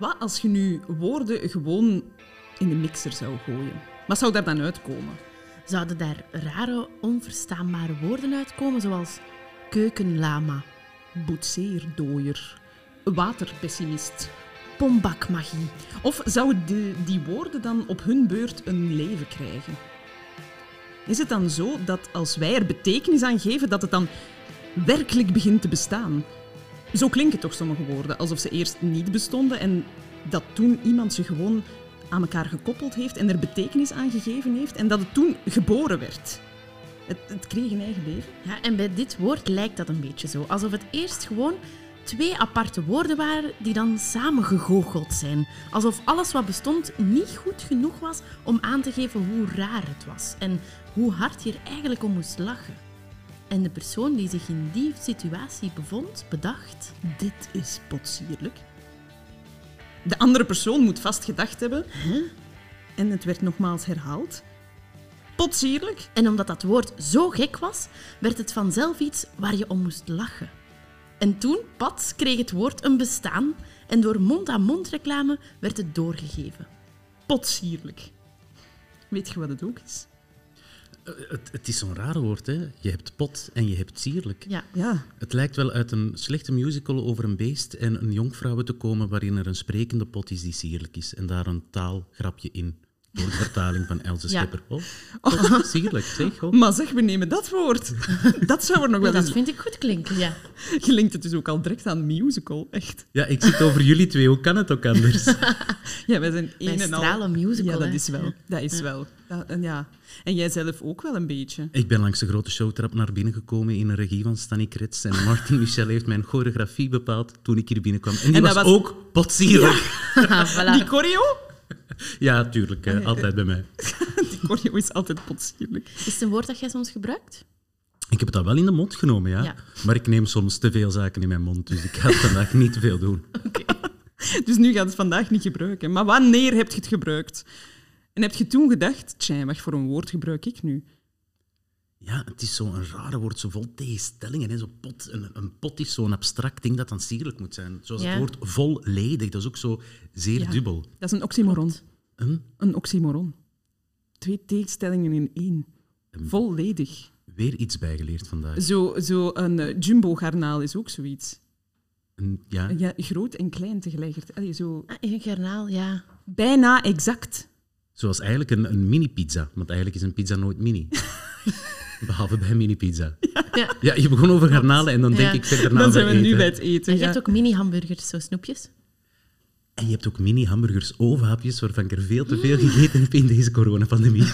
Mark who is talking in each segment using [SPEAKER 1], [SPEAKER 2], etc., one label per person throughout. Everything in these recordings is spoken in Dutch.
[SPEAKER 1] Wat als je nu woorden gewoon in de mixer zou gooien? Wat zou daar dan uitkomen?
[SPEAKER 2] Zouden daar rare, onverstaanbare woorden uitkomen, zoals keukenlama,
[SPEAKER 1] Boetseerdooier, waterpessimist.
[SPEAKER 2] pombakmagie?
[SPEAKER 1] Of zouden de, die woorden dan op hun beurt een leven krijgen? Is het dan zo dat als wij er betekenis aan geven, dat het dan werkelijk begint te bestaan? Zo klinken toch sommige woorden, alsof ze eerst niet bestonden en dat toen iemand ze gewoon aan elkaar gekoppeld heeft en er betekenis aan gegeven heeft en dat het toen geboren werd. Het, het kreeg een eigen leven.
[SPEAKER 2] Ja, en bij dit woord lijkt dat een beetje zo. Alsof het eerst gewoon twee aparte woorden waren die dan samengegoocheld zijn. Alsof alles wat bestond niet goed genoeg was om aan te geven hoe raar het was en hoe hard je er eigenlijk om moest lachen. En de persoon die zich in die situatie bevond, bedacht...
[SPEAKER 1] Dit is potsierlijk. De andere persoon moet vast gedacht hebben. En het werd nogmaals herhaald. Potsierlijk.
[SPEAKER 2] En omdat dat woord zo gek was, werd het vanzelf iets waar je om moest lachen. En toen, pats, kreeg het woord een bestaan en door mond-aan-mond reclame werd het doorgegeven.
[SPEAKER 1] Potsierlijk. Weet je wat het ook is?
[SPEAKER 3] Het, het is zo'n raar woord, hè? Je hebt pot en je hebt sierlijk.
[SPEAKER 2] Ja,
[SPEAKER 1] Ja.
[SPEAKER 3] Het lijkt wel uit een slechte musical over een beest en een jonkvrouw te komen waarin er een sprekende pot is die sierlijk is en daar een taalgrapje in. Door de vertaling van Else
[SPEAKER 2] Ja.
[SPEAKER 3] Schepper. Oh, sierlijk, zeg. Oh.
[SPEAKER 1] Maar zeg, we nemen dat woord. Dat zou er nog wel
[SPEAKER 2] dat
[SPEAKER 1] eens...
[SPEAKER 2] vind ik goed klinken, ja.
[SPEAKER 1] Je linkt het dus ook al direct aan musical, echt.
[SPEAKER 3] Ja, ik zit over jullie twee. Hoe kan het ook anders?
[SPEAKER 1] Ja, wij zijn één
[SPEAKER 2] Wij
[SPEAKER 1] en al...
[SPEAKER 2] stralen musical,
[SPEAKER 1] Ja, dat
[SPEAKER 2] hè.
[SPEAKER 1] is wel. Dat is wel. Dat- en, ja. en jij zelf ook wel een beetje.
[SPEAKER 3] Ik ben langs de grote showtrap naar binnen gekomen in een regie van Stanny Krets. En Martin Michel heeft mijn choreografie bepaald toen ik hier binnenkwam. En die
[SPEAKER 1] En
[SPEAKER 3] was,
[SPEAKER 1] dat was-
[SPEAKER 3] ook potsierlijk.
[SPEAKER 2] voilà.
[SPEAKER 1] Die choreo?
[SPEAKER 3] Ja, tuurlijk. hè, altijd bij mij.
[SPEAKER 1] Die choreo is altijd potsierlijk.
[SPEAKER 2] Is het een woord dat jij soms gebruikt?
[SPEAKER 3] Ik heb het al wel in de mond genomen, ja.
[SPEAKER 2] Ja.
[SPEAKER 3] Maar ik neem soms te veel zaken in mijn mond, dus ik ga het vandaag niet te veel doen.
[SPEAKER 1] Dus nu gaat het vandaag niet gebruiken. Maar wanneer heb je het gebruikt? En heb je toen gedacht, tja, wat voor een woord gebruik ik nu?
[SPEAKER 3] Ja, het is zo'n rare woord, zo vol tegenstellingen. Hè. Zo pot, een, een pot is zo'n abstract ding dat dan sierlijk moet zijn. Zoals
[SPEAKER 2] Ja.
[SPEAKER 3] het woord volledig, dat is ook zo zeer
[SPEAKER 1] Ja.
[SPEAKER 3] dubbel.
[SPEAKER 1] Dat is een oxymoron.
[SPEAKER 3] Een,
[SPEAKER 1] Een oxymoron. Twee tegenstellingen in één. Volledig.
[SPEAKER 3] weer iets bijgeleerd vandaag.
[SPEAKER 1] Zo, zo een eh, jumbo-garnaal is ook zoiets.
[SPEAKER 3] Een, ja,
[SPEAKER 1] Ja, groot en klein tegelijkertijd. Allee, zo
[SPEAKER 2] Ah, een garnaal, ja.
[SPEAKER 1] bijna exact.
[SPEAKER 3] zoals eigenlijk een, een mini-pizza. Want eigenlijk is een pizza nooit mini. Behalve bij mini-pizza.
[SPEAKER 2] Ja.
[SPEAKER 3] Ja, je begon over garnalen en dan denk
[SPEAKER 2] Ja.
[SPEAKER 3] ik verder na
[SPEAKER 1] Dan zijn we nu bij het eten.
[SPEAKER 2] En je
[SPEAKER 1] ja.
[SPEAKER 2] hebt ook mini-hamburgers, zo snoepjes.
[SPEAKER 3] En je hebt ook mini-hamburgers, ovenhapjes, waarvan ik er veel te veel gegeten heb in deze coronapandemie.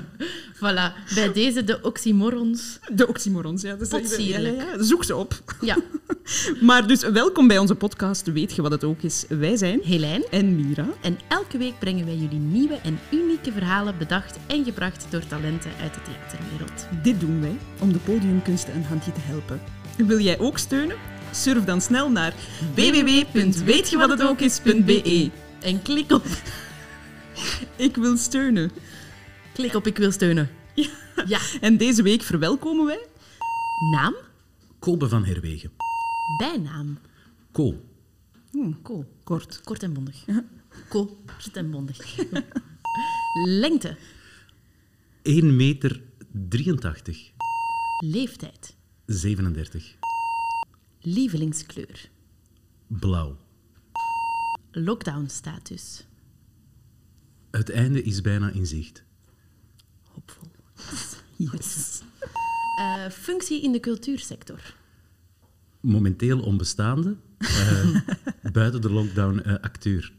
[SPEAKER 2] Voilà, bij deze de oxymorons.
[SPEAKER 1] De oxymorons, ja. Dat is- ja, ja, ja. Zoek ze op.
[SPEAKER 2] Ja,
[SPEAKER 1] Maar dus welkom bij onze podcast. Weet je wat het ook is? Wij zijn
[SPEAKER 2] Helijn.
[SPEAKER 1] en Mira.
[SPEAKER 2] En elke week brengen wij jullie nieuwe en unieke verhalen bedacht en gebracht door talenten uit de theaterwereld.
[SPEAKER 1] Dit doen wij om de podiumkunsten een handje te helpen. Wil jij ook steunen? Surf dan snel naar www.weetjewathetokis.be.
[SPEAKER 2] En klik op,
[SPEAKER 1] Ik wil steunen.
[SPEAKER 2] Klik op ik wil steunen. Ja.
[SPEAKER 1] En deze week verwelkomen wij
[SPEAKER 2] Naam,
[SPEAKER 3] Kobe van Herwegen.
[SPEAKER 2] bijnaam.
[SPEAKER 3] Ko.
[SPEAKER 2] Ko.
[SPEAKER 1] kort.
[SPEAKER 2] Kort en bondig. Ko. Kort en bondig. Lengte,
[SPEAKER 3] 1 meter 83.
[SPEAKER 2] leeftijd,
[SPEAKER 3] 37.
[SPEAKER 2] lievelingskleur,
[SPEAKER 3] Blauw.
[SPEAKER 2] lockdown-status,
[SPEAKER 3] Het einde is bijna in zicht.
[SPEAKER 2] Hoopvol.
[SPEAKER 1] Yes.
[SPEAKER 2] Eh, functie in de cultuursector.
[SPEAKER 3] Momenteel onbestaande. eh, buiten de lockdown eh, acteur.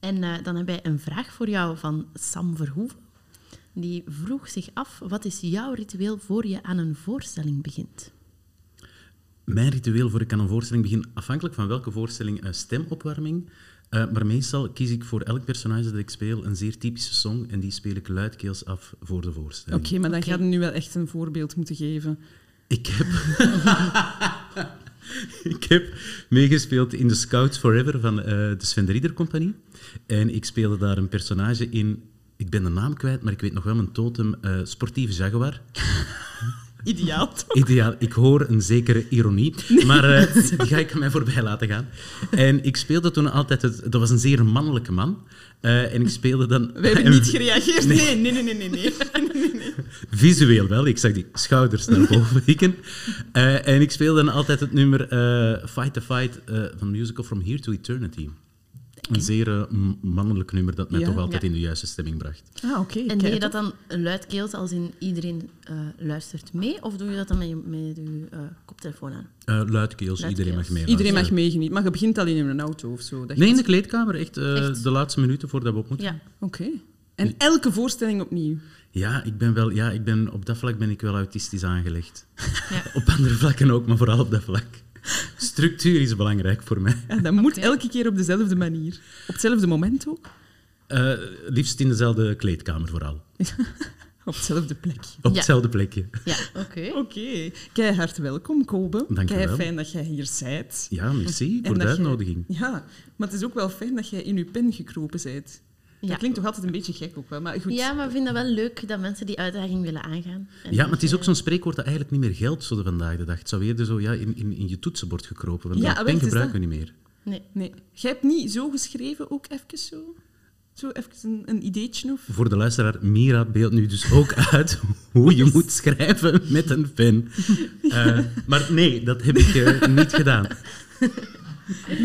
[SPEAKER 2] En eh, dan hebben wij een vraag voor jou van Sam Verhoeven. Die vroeg zich af, wat is jouw ritueel voor je aan een voorstelling begint?
[SPEAKER 3] Mijn ritueel voor ik aan een voorstelling begin, afhankelijk van welke voorstelling, eh, stemopwarming. Eh, maar meestal kies ik voor elk personage dat ik speel een zeer typische song en die speel ik luidkeels af voor de voorstelling.
[SPEAKER 1] Oké, maar dan gaat je nu wel echt een voorbeeld moeten geven.
[SPEAKER 3] Ik heb... ik heb meegespeeld in The Scouts Forever van eh, de Sven de Ridder Compagnie. En ik speelde daar een personage in... Ik ben de naam kwijt, maar ik weet nog wel mijn totem. eh, sportieve Jaguar.
[SPEAKER 1] Ideaal, toch?
[SPEAKER 3] Ideaal. Ik hoor een zekere ironie, maar eh, die ga ik mij voorbij laten gaan. En ik speelde toen altijd... Het, dat was een zeer mannelijke man. Eh, en ik speelde dan...
[SPEAKER 1] We hebben niet gereageerd. Nee, nee, nee, nee, nee. nee. nee, nee.
[SPEAKER 3] Visueel wel. Ik zag die schouders naar boven wieken. Eh, en ik speelde dan altijd het nummer Fight the Fight van musical From Here to Eternity. Een zeer eh, mannelijk nummer dat mij
[SPEAKER 1] Ja.
[SPEAKER 3] toch altijd
[SPEAKER 2] Ja.
[SPEAKER 3] in de juiste stemming bracht.
[SPEAKER 1] Ah, oké.
[SPEAKER 2] En deed je dat dan luidkeels als in iedereen eh, luistert mee? Of doe je dat dan met je, met je eh, koptelefoon aan?
[SPEAKER 3] Eh luidkeels,
[SPEAKER 2] Luidkeels.
[SPEAKER 3] iedereen mag mee.
[SPEAKER 1] Iedereen mag meegenieten. Maar je begint al in een auto of zo. dat je-
[SPEAKER 3] Nee, in de kleedkamer. Echt, eh,
[SPEAKER 2] Echt?
[SPEAKER 3] de laatste minuten voordat we op moeten.
[SPEAKER 2] Ja.
[SPEAKER 1] Oké. En elke voorstelling opnieuw.
[SPEAKER 3] Ja, ik ben wel, ja ik ben, op dat vlak ben ik wel autistisch aangelegd.
[SPEAKER 2] Ja.
[SPEAKER 3] Op andere vlakken ook, maar vooral op dat vlak. Structuur is belangrijk voor mij.
[SPEAKER 1] Ja, dat moet elke keer op dezelfde manier. Op hetzelfde moment ook.
[SPEAKER 3] Eh, liefst in dezelfde kleedkamer vooral.
[SPEAKER 1] Op hetzelfde plek.
[SPEAKER 3] Op
[SPEAKER 2] Ja.
[SPEAKER 3] hetzelfde plekje.
[SPEAKER 2] Ja, oké.
[SPEAKER 1] Oké. Keihard welkom, Kobe.
[SPEAKER 3] Dank je wel.
[SPEAKER 1] fijn dat jij hier bent.
[SPEAKER 3] Ja, merci
[SPEAKER 1] En
[SPEAKER 3] voor de
[SPEAKER 1] jij-
[SPEAKER 3] uitnodiging.
[SPEAKER 1] Ja, maar het is ook wel fijn dat jij in je pen gekropen bent.
[SPEAKER 2] Ja.
[SPEAKER 1] Dat klinkt toch altijd een beetje gek ook wel, maar goed.
[SPEAKER 2] Ja, maar ik vind dat wel leuk dat mensen die uitdaging willen aangaan. En
[SPEAKER 3] Ja, maar het is ook
[SPEAKER 2] eh,
[SPEAKER 3] zo'n spreekwoord dat eigenlijk niet meer geldt zo de vandaag de dag. Het zou eerder zo ja, in, in, in je toetsenbord gekropen. Want
[SPEAKER 1] Ja,
[SPEAKER 3] pen
[SPEAKER 1] het is
[SPEAKER 3] gebruiken we niet meer.
[SPEAKER 2] Nee.
[SPEAKER 1] Nee. Jij hebt niet zo geschreven, ook even zo? Zo even een, een ideetje of...
[SPEAKER 3] Voor de luisteraar, Mira beeldt nu dus ook uit hoe je moet schrijven met een pen. Eh, maar nee, dat heb ik eh, niet gedaan.
[SPEAKER 2] Oké,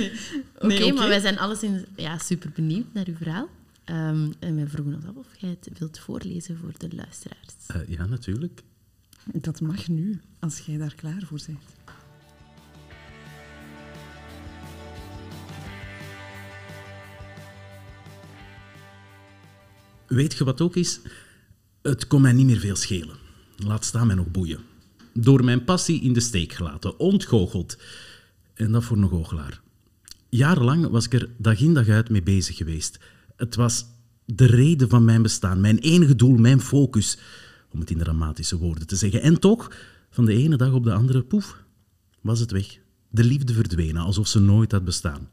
[SPEAKER 1] Nee, oké.
[SPEAKER 2] maar wij zijn alleszins ja, super benieuwd naar uw verhaal. Ehm, en wij vroegen ons af of jij het wilt voorlezen voor de luisteraars.
[SPEAKER 3] Eh, ja, natuurlijk.
[SPEAKER 1] Dat mag nu, als jij daar klaar voor bent.
[SPEAKER 3] Weet je wat ook is? Het kon mij niet meer veel schelen. Laat staan mij nog boeien. Door mijn passie in de steek gelaten, ontgoocheld. En dat voor een goochelaar. Jarenlang was ik er dag in dag uit mee bezig geweest. Het was de reden van mijn bestaan, mijn enige doel, mijn focus. Om het in dramatische woorden te zeggen. En toch, van de ene dag op de andere, poef, was het weg. De liefde verdwenen, alsof ze nooit had bestaan.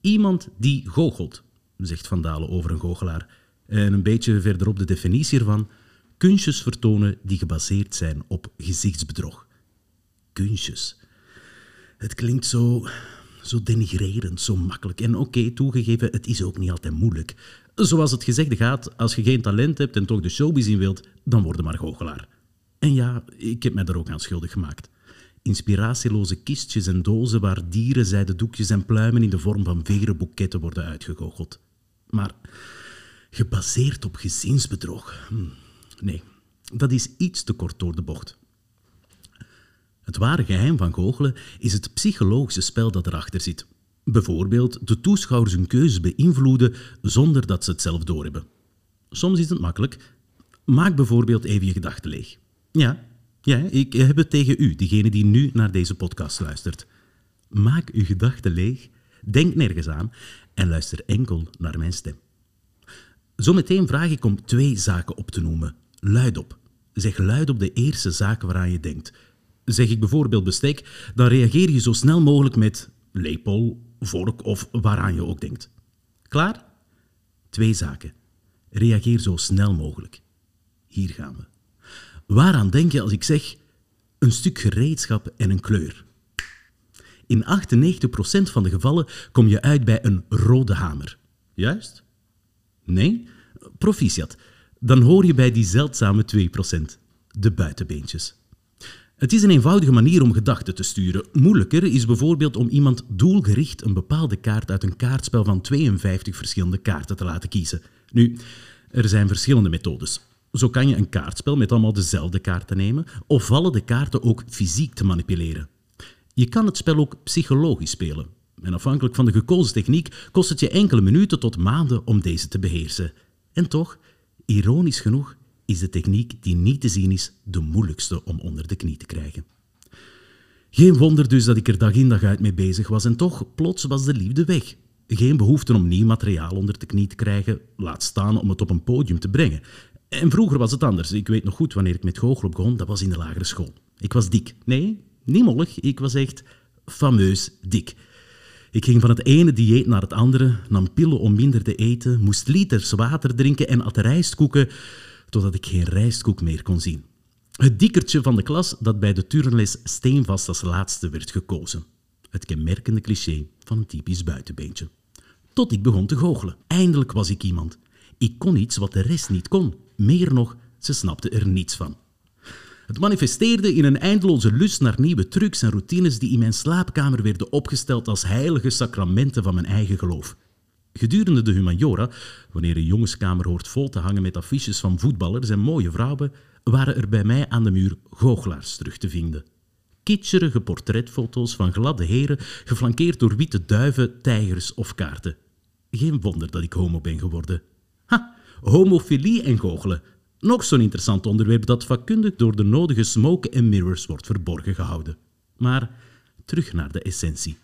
[SPEAKER 3] Iemand die goochelt, zegt Van Dalen over een goochelaar. En een beetje verderop de definitie ervan. Kunstjes vertonen die gebaseerd zijn op gezichtsbedrog. Kunstjes. Het klinkt zo, zo denigrerend, zo makkelijk. En oké, toegegeven, het is ook niet altijd moeilijk. Zoals het gezegde gaat, als je geen talent hebt en toch de showbiz in wilt, dan word je maar goochelaar. En ja, ik heb mij daar ook aan schuldig gemaakt. Inspiratieloze kistjes en dozen waar dieren, zijden doekjes en pluimen in de vorm van veren boeketten worden uitgegoocheld. Maar gebaseerd op gezinsbedrog. hm, Nee, dat is iets te kort door de bocht. Het ware geheim van goochelen is het psychologische spel dat erachter zit. Bijvoorbeeld de toeschouwers hun keuzes beïnvloeden zonder dat ze het zelf doorhebben. Soms is het makkelijk. Maak bijvoorbeeld even je gedachten leeg. Ja, ja, ik heb het tegen u, diegene die nu naar deze podcast luistert. Maak uw gedachten leeg, denk nergens aan en luister enkel naar mijn stem. Zometeen vraag ik om twee zaken op te noemen. Luid op. Zeg luid op de eerste zaak waaraan je denkt. Zeg ik bijvoorbeeld bestek, dan reageer je zo snel mogelijk met lepel, vork of waaraan je ook denkt. Klaar? Twee zaken. Reageer zo snel mogelijk. Hier gaan we. Waaraan denk je als ik zeg een stuk gereedschap en een kleur? In 98% van de gevallen kom je uit bij een rode hamer. Juist? Nee? Proficiat. Dan hoor je bij die zeldzame 2%. De buitenbeentjes. Het is een eenvoudige manier om gedachten te sturen. Moeilijker is bijvoorbeeld om iemand doelgericht een bepaalde kaart uit een kaartspel van 52 verschillende kaarten te laten kiezen. Nu, er zijn verschillende methodes. Zo kan je een kaartspel met allemaal dezelfde kaarten nemen, of vallen de kaarten ook fysiek te manipuleren. Je kan het spel ook psychologisch spelen. En afhankelijk van de gekozen techniek kost het je enkele minuten tot maanden om deze te beheersen. En toch, ironisch genoeg, is de techniek die niet te zien is de moeilijkste om onder de knie te krijgen. Geen wonder dus dat ik er dag in dag uit mee bezig was en toch, plots was de liefde weg. Geen behoefte om nieuw materiaal onder de knie te krijgen, laat staan om het op een podium te brengen. En vroeger was het anders. Ik weet nog goed wanneer ik met goochelen begon, dat was in de lagere school. Ik was dik. Nee, niet mollig, ik was echt fameus dik. Ik ging van het ene dieet naar het andere, nam pillen om minder te eten, moest liters water drinken en at rijstkoeken, totdat ik geen rijstkoek meer kon zien. Het dikkertje van de klas dat bij de turnles steenvast als laatste werd gekozen. Het kenmerkende cliché van een typisch buitenbeentje. Tot ik begon te goochelen. Eindelijk was ik iemand. Ik kon iets wat de rest niet kon. Meer nog, ze snapte er niets van. Het manifesteerde in een eindeloze lust naar nieuwe trucs en routines die in mijn slaapkamer werden opgesteld als heilige sacramenten van mijn eigen geloof. Gedurende de humaniora, wanneer een jongenskamer hoort vol te hangen met affiches van voetballers en mooie vrouwen, waren er bij mij aan de muur goochelaars terug te vinden. Kitscherige portretfoto's van gladde heren, geflankeerd door witte duiven, tijgers of kaarten. Geen wonder dat ik homo ben geworden. Ha, homofilie en goochelen. Nog zo'n interessant onderwerp dat vakkundig door de nodige smoke en mirrors wordt verborgen gehouden. Maar terug naar de essentie.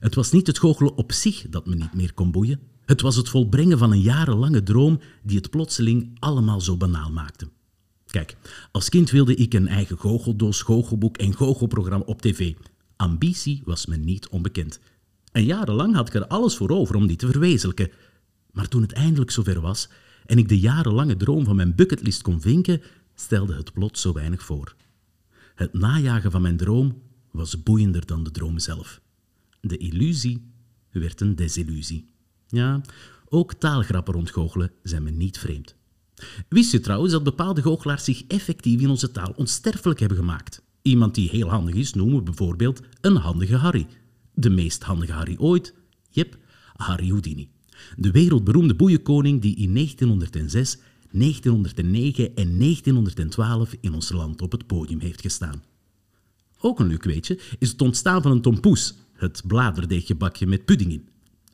[SPEAKER 3] Het was niet het goochelen op zich dat me niet meer kon boeien. Het was het volbrengen van een jarenlange droom die het plotseling allemaal zo banaal maakte. Kijk, als kind wilde ik een eigen goocheldoos, goochelboek en goochelprogramma op tv. Ambitie was me niet onbekend. En jarenlang had ik er alles voor over om die te verwezenlijken. Maar toen het eindelijk zover was en ik de jarenlange droom van mijn bucketlist kon vinken, stelde het plots zo weinig voor. Het najagen van mijn droom was boeiender dan de droom zelf. De illusie werd een desillusie. Ja, ook taalgrappen rondgoochelen zijn me niet vreemd. Wist je trouwens dat bepaalde goochelaars zich effectief in onze taal onsterfelijk hebben gemaakt? Iemand die heel handig is noemen we bijvoorbeeld een handige Harry. De meest handige Harry ooit? Jep, Harry Houdini. De wereldberoemde boeienkoning die in 1906, 1909 en 1912 in ons land op het podium heeft gestaan. Ook een leuk weetje is het ontstaan van een tompoes, het bladerdeeggebakje met pudding in.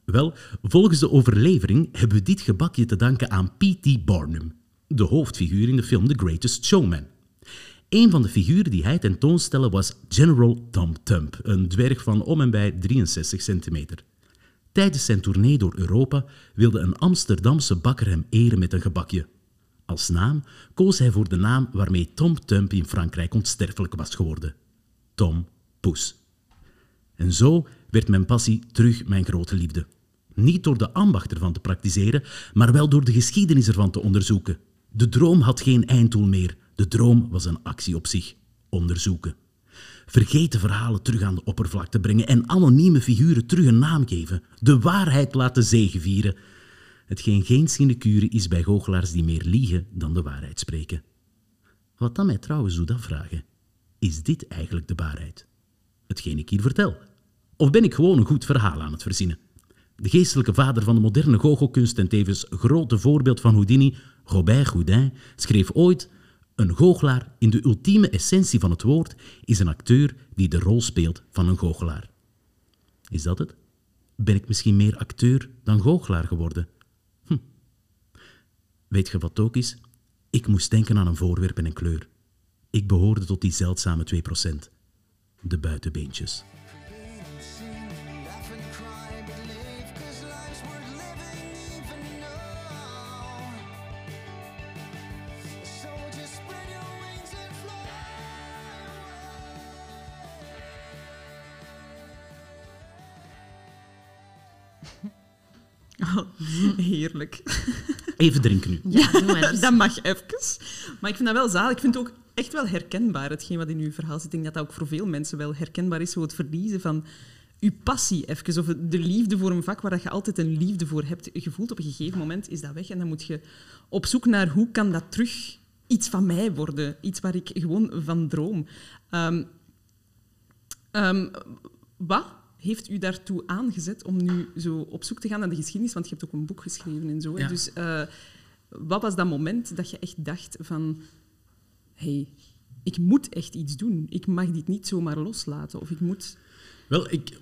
[SPEAKER 3] Wel, volgens de overlevering hebben we dit gebakje te danken aan P.T. Barnum, de hoofdfiguur in de film The Greatest Showman. Een van de figuren die hij tentoonstelde was General Tom Thumb, een dwerg van om en bij 63 centimeter. Tijdens zijn tournee door Europa wilde een Amsterdamse bakker hem eren met een gebakje. Als naam koos hij voor de naam waarmee Tom Thumb in Frankrijk onsterfelijk was geworden. Tom Poes. En zo werd mijn passie terug mijn grote liefde. Niet door de ambacht ervan te praktiseren, maar wel door de geschiedenis ervan te onderzoeken. De droom had geen einddoel meer. De droom was een actie op zich. Onderzoeken. Vergeten verhalen terug aan de oppervlakte brengen en anonieme figuren terug een naam geven. De waarheid laten zegevieren. Hetgeen geen sinecure is bij goochelaars die meer liegen dan de waarheid spreken. Wat dan mij trouwens doet afvragen, is dit eigenlijk de waarheid? Hetgeen ik hier vertel. Of ben ik gewoon een goed verhaal aan het verzinnen? De geestelijke vader van de moderne goochelkunst en tevens grote voorbeeld van Houdini, Robert Houdin, schreef ooit een goochelaar in de ultieme essentie van het woord is een acteur die de rol speelt van een goochelaar. Is dat het? Ben ik misschien meer acteur dan goochelaar geworden? Hm. Weet je wat ook is? Ik moest denken aan een voorwerp en een kleur. Ik behoorde tot die zeldzame 2%. De buitenbeentjes.
[SPEAKER 1] Heerlijk.
[SPEAKER 3] Even drinken nu.
[SPEAKER 2] Ja, doe maar eens.
[SPEAKER 1] Dat mag even. Maar ik vind dat wel zalig. Ik vind het ook echt wel herkenbaar, hetgeen wat in uw verhaal zit. Ik denk dat dat ook voor veel mensen wel herkenbaar is, zo het verliezen van uw passie even, of de liefde voor een vak waar je altijd een liefde voor hebt. Je voelt op een gegeven moment is dat weg en dan moet je op zoek naar hoe kan dat terug iets van mij worden. Iets waar ik gewoon van droom. Ehm, ehm, wat heeft u daartoe aangezet om nu zo op zoek te gaan naar de geschiedenis? Want je hebt ook een boek geschreven en zo.
[SPEAKER 3] Ja.
[SPEAKER 1] Dus eh, wat was dat moment dat je echt dacht van... hey, ik moet echt iets doen. Ik mag dit niet zomaar loslaten. Of ik moet...
[SPEAKER 3] Wel, ik,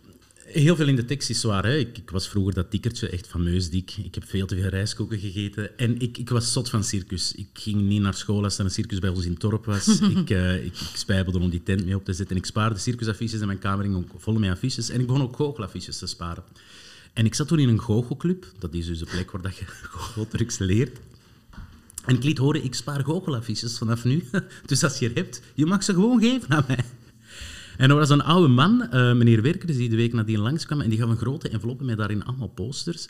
[SPEAKER 3] heel veel in de tekst is zwaar. Hè. Ik, ik was vroeger dat tikkertje, echt fameus dik. Ik heb veel te veel rijstkoeken gegeten. En ik, ik was zot van circus. Ik ging niet naar school als er een circus bij ons in het dorp was. ik, ik, ik spijbelde om die tent mee op te zetten. En ik spaarde circusaffiches en mijn kamer ging ook vol met affiches. En ik begon ook goochelaffiches te sparen. En ik zat toen in een goochelclub. Dat is dus de plek waar dat je goocheltrucs leert. En ik liet horen, ik spaar goochelaffiches vanaf nu. Dus als je er hebt, je mag ze gewoon geven aan mij. En er was een oude man, eh, meneer Werkers, die de week nadien langskwam en die gaf een grote envelop met daarin allemaal posters.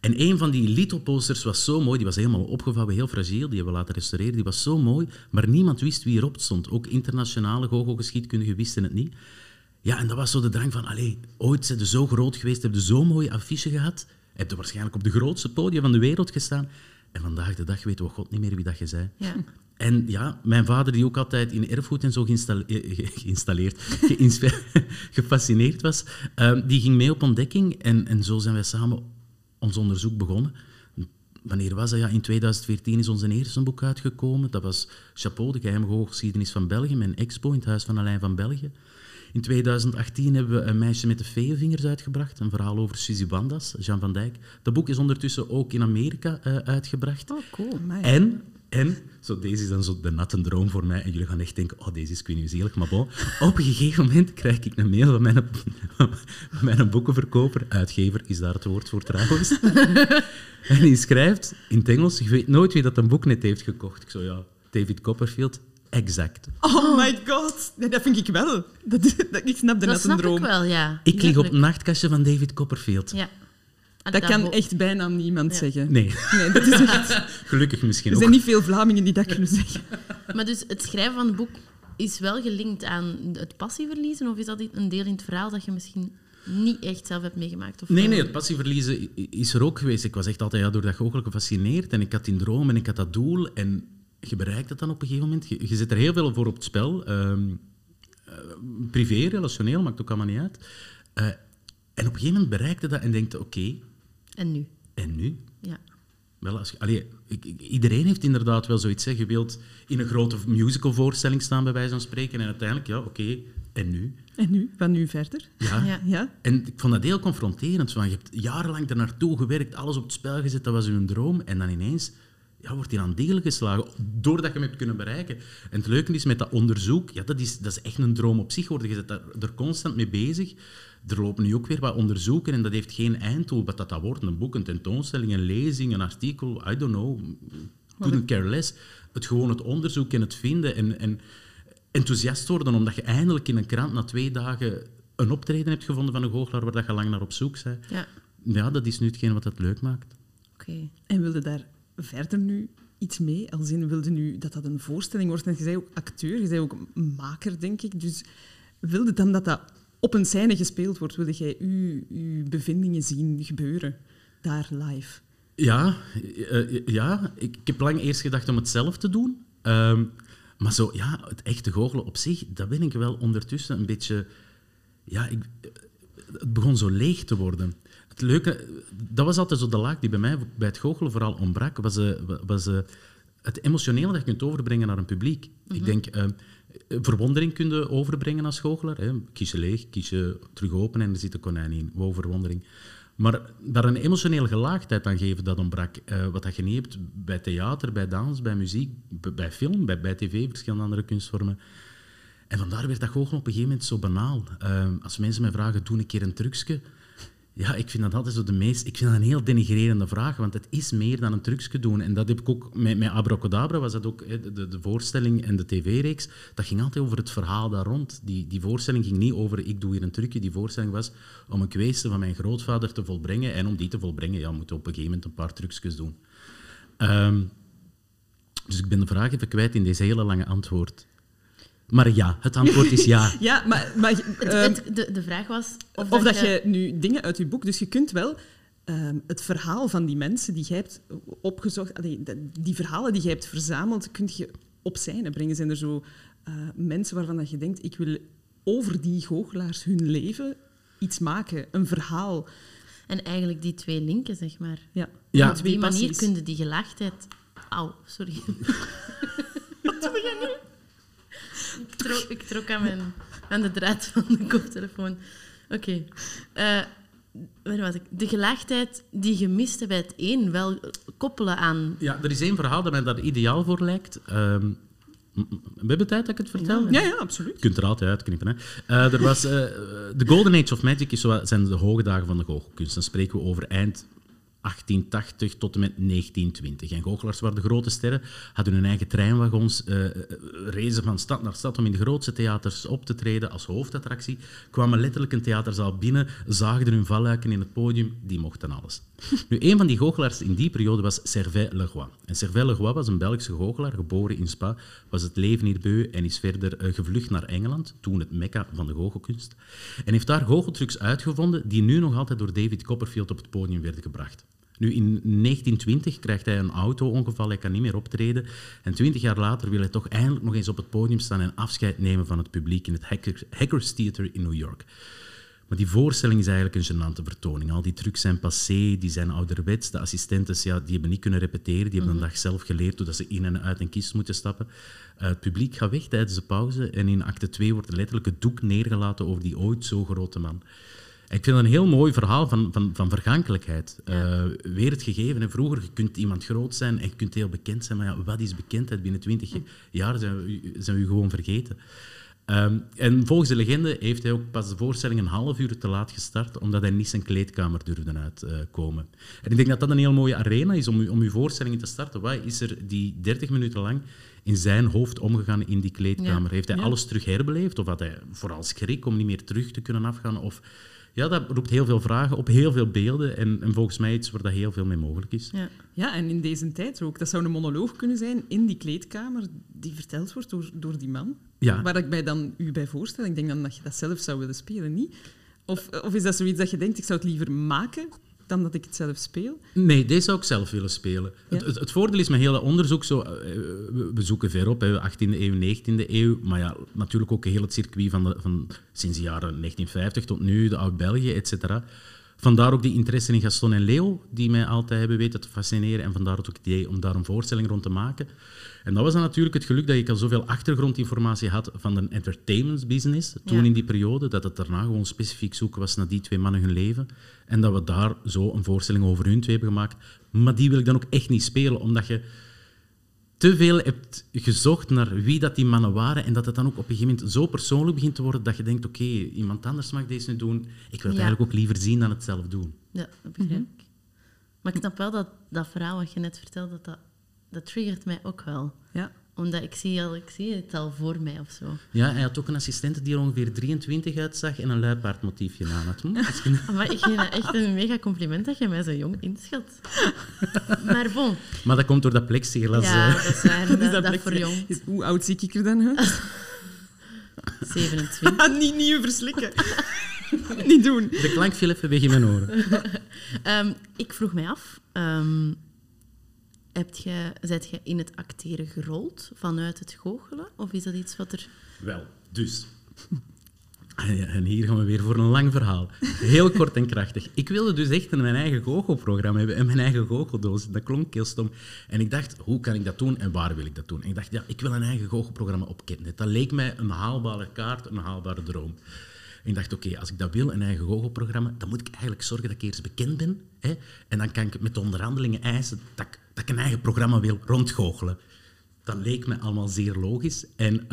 [SPEAKER 3] En een van die litho-posters was zo mooi, die was helemaal opgevouwen, heel fragiel, die hebben we laten restaureren, die was zo mooi, maar niemand wist wie erop stond. Ook internationale goochelgeschiedkundigen wisten het niet. Ja, en dat was zo de drang van, allee, ooit zijn ze zo groot geweest, hebben ze zo'n mooie affiche gehad, heb je waarschijnlijk op de grootste podium van de wereld gestaan. En vandaag de dag weten we god niet meer wie dat je zei.
[SPEAKER 2] Ja.
[SPEAKER 3] En ja, mijn vader, die ook altijd in erfgoed en zo geïnstalle- eh, ge- geïnstalleerd, geïnspe- gefascineerd was, ehm, die ging mee op ontdekking. En, en zo zijn wij samen ons onderzoek begonnen. Wanneer was dat? Ja, in 2014 is ons eerste boek uitgekomen. Dat was Chapeau, de geheime goochelgeschiedenis van België, mijn expo in het Huis van Alain van België. In 2018 hebben we Een meisje met de feeënvingers uitgebracht. Een verhaal over Suzy Bandas, Jean van Dijk. Dat boek is ondertussen ook in Amerika eh, uitgebracht.
[SPEAKER 2] Oh, cool.
[SPEAKER 1] Amai.
[SPEAKER 3] En, en zo, deze is dan zo de natte droom voor mij. En jullie gaan echt denken, oh, deze is zielig. Maar bon, op een gegeven moment krijg ik een mail van mijn, van mijn boekenverkoper. Uitgever is daar het woord voor trouwens. en die schrijft in het Engels, je weet nooit wie dat een boek net heeft gekocht. Ik zo, ja, David Copperfield. Exact.
[SPEAKER 1] Oh my god. Nee, dat vind ik wel. Dat, dat, ik snap
[SPEAKER 2] Dat
[SPEAKER 1] net
[SPEAKER 2] snap
[SPEAKER 1] een droom.
[SPEAKER 2] ik wel, ja.
[SPEAKER 3] Ik lig op het nachtkastje van David Copperfield.
[SPEAKER 2] Ja. En
[SPEAKER 1] Dat kan echt bijna niemand
[SPEAKER 2] Ja.
[SPEAKER 1] zeggen.
[SPEAKER 3] Nee,
[SPEAKER 1] Nee, dat is echt...
[SPEAKER 3] gelukkig misschien
[SPEAKER 1] Er
[SPEAKER 3] ook.
[SPEAKER 1] zijn niet veel Vlamingen die dat kunnen zeggen.
[SPEAKER 2] Maar dus het schrijven van het boek is wel gelinkt aan het passieverliezen? Of is dat een deel in het verhaal dat je misschien niet echt zelf hebt meegemaakt? Of
[SPEAKER 3] Nee, nee, het passieverliezen is er ook geweest. Ik was echt altijd ja, door dat goochelen gefascineerd en ik had die droom en ik had dat doel en je bereikt het dan op een gegeven moment. Je, je zet er heel veel voor op het spel. Ehm, eh, privé, relationeel, maakt ook allemaal niet uit. Eh, en op een gegeven moment bereikte dat en denkt, oké,
[SPEAKER 2] En nu?
[SPEAKER 3] en nu?
[SPEAKER 2] Ja.
[SPEAKER 3] Wel, als, je- allee, ik- ik- iedereen heeft inderdaad wel zoiets. Hè. Je wilt in een grote musicalvoorstelling staan, bij wijze van spreken, en uiteindelijk, ja, oké, en nu?
[SPEAKER 1] En nu? Van nu verder?
[SPEAKER 3] Ja,
[SPEAKER 2] Ja.
[SPEAKER 1] Ja?
[SPEAKER 3] en ik vond dat heel confronterend. Van, je hebt jarenlang er naartoe gewerkt, alles op het spel gezet, dat was uw droom. En dan ineens ja, wordt hij aan degelijk geslagen, doordat je hem hebt kunnen bereiken. En het leuke is met dat onderzoek, ja, dat, is, dat is echt een droom op zich geworden. Je bent daar, er constant mee bezig. Er lopen nu ook weer wat onderzoeken en dat heeft geen einddoel. Wat dat, dat wordt, een boek, een tentoonstelling, een lezing, een artikel, I don't know. Couldn't care less. Het gewoon het onderzoek en het vinden en... en enthousiast worden omdat je eindelijk in een krant na twee dagen een optreden hebt gevonden van een goochelaar waar dat je lang naar op zoek bent.
[SPEAKER 2] Ja.
[SPEAKER 3] Ja, dat is nu hetgeen wat het leuk maakt.
[SPEAKER 2] Oké.
[SPEAKER 1] En wilde daar verder nu iets mee? Als in, wilde nu dat dat een voorstelling wordt? En je zei ook acteur, je zei ook maker, denk ik. Dus wilde dan dat dat op een scène gespeeld wordt? Wilde jij uw, bevindingen zien gebeuren daar live?
[SPEAKER 3] Ja, eh, ja ik, heb lang eerst gedacht om het zelf te doen. Ehm, maar zo, ja, het echte goochelen op zich, dat ben ik wel ondertussen een beetje... Ja, ik, het begon zo leeg te worden. Leuke, dat was altijd zo de laag die bij mij bij het goochelen vooral ontbrak, was, eh, was eh, het emotionele dat je kunt overbrengen naar een publiek. Ik denk, eh, verwondering kun je overbrengen als goochelaar. Hè. Kies je leeg, kies je terug open en er zit een konijn in. Wow, verwondering. Maar daar een emotionele gelaagdheid aan geven, dat ontbrak. Wat dat je niet hebt bij theater, bij dans, bij muziek, bij film, bij, bij tv, verschillende andere kunstvormen. En vandaar werd dat goochelen op een gegeven moment zo banaal. Als mensen mij vragen, doe een keer een trucje. Ja, ik vind dat altijd zo de meest... Ik vind dat een heel denigrerende vraag, want het is meer dan een trucje doen. En dat heb ik ook... Met, met Abracadabra was dat ook de, de voorstelling en de tv-reeks. Dat ging altijd over het verhaal daar rond. Die, die voorstelling ging niet over, ik doe hier een trucje. Die voorstelling was om een kweeste van mijn grootvader te volbrengen. En om die te volbrengen, ja, moet je op een gegeven moment een paar trucjes doen. Ehm, dus ik ben de vraag even kwijt in deze hele lange antwoord. Maar ja, het antwoord is ja.
[SPEAKER 1] Ja, maar, maar
[SPEAKER 2] Het,
[SPEAKER 1] ehm,
[SPEAKER 2] het- de, de vraag was of,
[SPEAKER 1] Of dat je nu dingen uit je boek... Dus je kunt wel ehm, het verhaal van die mensen die jij hebt opgezocht... allee, die verhalen die jij hebt verzameld, kun je op scène brengen. Zijn er zo eh, mensen waarvan dat je denkt... Ik wil over die goochelaars hun leven iets maken. Een verhaal.
[SPEAKER 2] En eigenlijk die twee linken, zeg maar.
[SPEAKER 1] Ja,
[SPEAKER 3] Ja.
[SPEAKER 2] Op
[SPEAKER 1] twee
[SPEAKER 2] die manier kun je die gelaagdheid... Au, sorry. Wat doe je nu? Ik trok, ik trok aan, mijn, aan de draad van de koptelefoon. Oké. Eh, waar was ik? De gelaagdheid die je miste bij het een wel koppelen aan...
[SPEAKER 3] Ja, er is één verhaal dat mij daar ideaal voor lijkt. Ehm, we hebben tijd dat ik het vertel?
[SPEAKER 1] Ja, ja, absoluut.
[SPEAKER 3] Je kunt er altijd uitknippen. Hè. Eh, er was, eh, de Golden Age of Magic is zo, zijn de hoge dagen van de goochelkunst. Dan spreken we over eind 1880 tot en met 1920. En goochelaars waren de grote sterren, hadden hun eigen treinwagons, eh eh, rezen van stad naar stad om in de grootste theaters op te treden als hoofdattractie. Kwamen letterlijk een theaterzaal binnen, zaagden hun valluiken in het podium, die mochten alles. Nu, een van die goochelaars in die periode was Servet Leroy. En Servet Leroy was een Belgische goochelaar, geboren in Spa, was het leven hier beu en is verder eh, gevlucht naar Engeland, toen het mekka van de goochelkunst. En heeft daar goocheltrucs uitgevonden die nu nog altijd door David Copperfield op het podium werden gebracht. Nu, in 1920 krijgt hij een auto-ongeval, hij kan niet meer optreden. En twintig jaar later wil hij toch eindelijk nog eens op het podium staan en afscheid nemen van het publiek in het Hacker- Hackers Theater in New York. Maar die voorstelling is eigenlijk een gênante vertoning. Al die trucs zijn passé, die zijn ouderwets. De assistentes ja, die hebben niet kunnen repeteren, die hebben een dag zelf geleerd hoe ze in en uit een kist moeten stappen. Uh, het publiek gaat weg tijdens de pauze en in acte 2 wordt er letterlijk het doek neergelaten over die ooit zo grote man. Ik vind dat een heel mooi verhaal van, van, van vergankelijkheid. Uh, weer het gegeven. En vroeger, je kunt iemand groot zijn en je kunt heel bekend zijn, maar ja, wat is bekendheid? Binnen twintig jaar zijn we, zijn we gewoon vergeten. Um, en volgens de legende heeft hij ook pas de voorstelling een half uur te laat gestart, omdat hij niet zijn kleedkamer durfde uitkomen. Uh, en ik denk dat dat een heel mooie arena is om, om uw voorstellingen te starten. Wat is er die 30 minuten lang in zijn hoofd omgegaan in die kleedkamer? Ja. Heeft hij ja. alles terug herbeleefd? Of had hij vooral schrik om niet meer terug te kunnen afgaan? Of ja, dat roept heel veel vragen op, heel veel beelden. En, en volgens mij iets waar dat heel veel mee mogelijk is.
[SPEAKER 1] Ja. ja, en in deze tijd ook. Dat zou een monoloog kunnen zijn in die kleedkamer die verteld wordt door, door die man.
[SPEAKER 3] Ja.
[SPEAKER 1] Waar ik mij dan u bij voorstel. Ik denk dan dat je dat zelf zou willen spelen, niet? Of, of is dat zoiets dat je denkt, ik zou het liever maken dan dat ik het zelf speel?
[SPEAKER 3] Nee, deze zou ik zelf willen spelen. Ja. Het, het, het, voordeel is met heel onderzoek, zo, we, we zoeken ver op, hè, 18e eeuw, 19e eeuw, maar ja, natuurlijk ook heel het circuit van, de, van sinds de jaren 1950 tot nu, de Oud-België, et cetera. Vandaar ook die interesse in Gaston en Leo, die mij altijd hebben weten te fascineren. En vandaar ook het idee om daar een voorstelling rond te maken. En dat was dan natuurlijk het geluk dat ik al zoveel achtergrondinformatie had van de entertainment business toen ja. in die periode, dat het daarna gewoon specifiek zoeken was naar die twee mannen hun leven. En dat we daar zo een voorstelling over hun twee hebben gemaakt. Maar die wil ik dan ook echt niet spelen, omdat je te veel hebt gezocht naar wie dat die mannen waren en dat het dan ook op een gegeven moment zo persoonlijk begint te worden dat je denkt, oké, okay, iemand anders mag deze nu doen. Ik wil het ja. eigenlijk ook liever zien dan het zelf doen.
[SPEAKER 2] Ja, dat begrijp ik. Mm -hmm. Maar ik snap wel dat dat verhaal wat je net vertelde, dat, dat, dat triggert mij ook wel.
[SPEAKER 1] Ja.
[SPEAKER 2] Omdat ik zie, al, ik zie het al voor mij of zo.
[SPEAKER 3] Ja, hij had ook een assistente die er ongeveer 23 uitzag en een luipaardmotiefje aan had. Hm?
[SPEAKER 2] maar ik geef dat echt een mega compliment dat je mij zo jong inschat. maar bon.
[SPEAKER 3] Maar dat komt door dat plexiglas.
[SPEAKER 2] Ja, dat is waar. dat, dat, dat voor jong.
[SPEAKER 1] Hoe oud zie ik er dan uit?
[SPEAKER 2] 27.
[SPEAKER 1] niet nieuw verslikken. niet doen.
[SPEAKER 3] De klank viel even weg in mijn oren.
[SPEAKER 2] um, ik vroeg mij af... Um, Heb je, je in het acteren gerold vanuit het goochelen? Of is dat iets wat er...
[SPEAKER 3] Wel, dus... En hier gaan we weer voor een lang verhaal. Heel kort en krachtig. Ik wilde dus echt mijn eigen goochelprogramma hebben en mijn eigen goocheldoos. Dat klonk heel stom. En ik dacht, hoe kan ik dat doen en waar wil ik dat doen? En ik dacht, ja, ik wil een eigen goochelprogramma op. Dat leek mij een haalbare kaart, een haalbare droom. Ik dacht, oké, als ik dat wil, een eigen goochelprogramma, dan moet ik eigenlijk zorgen dat ik eerst bekend ben. Hè? En dan kan ik met de onderhandelingen eisen dat ik, dat een eigen programma wil rondgoochelen. Dat leek me allemaal zeer logisch. En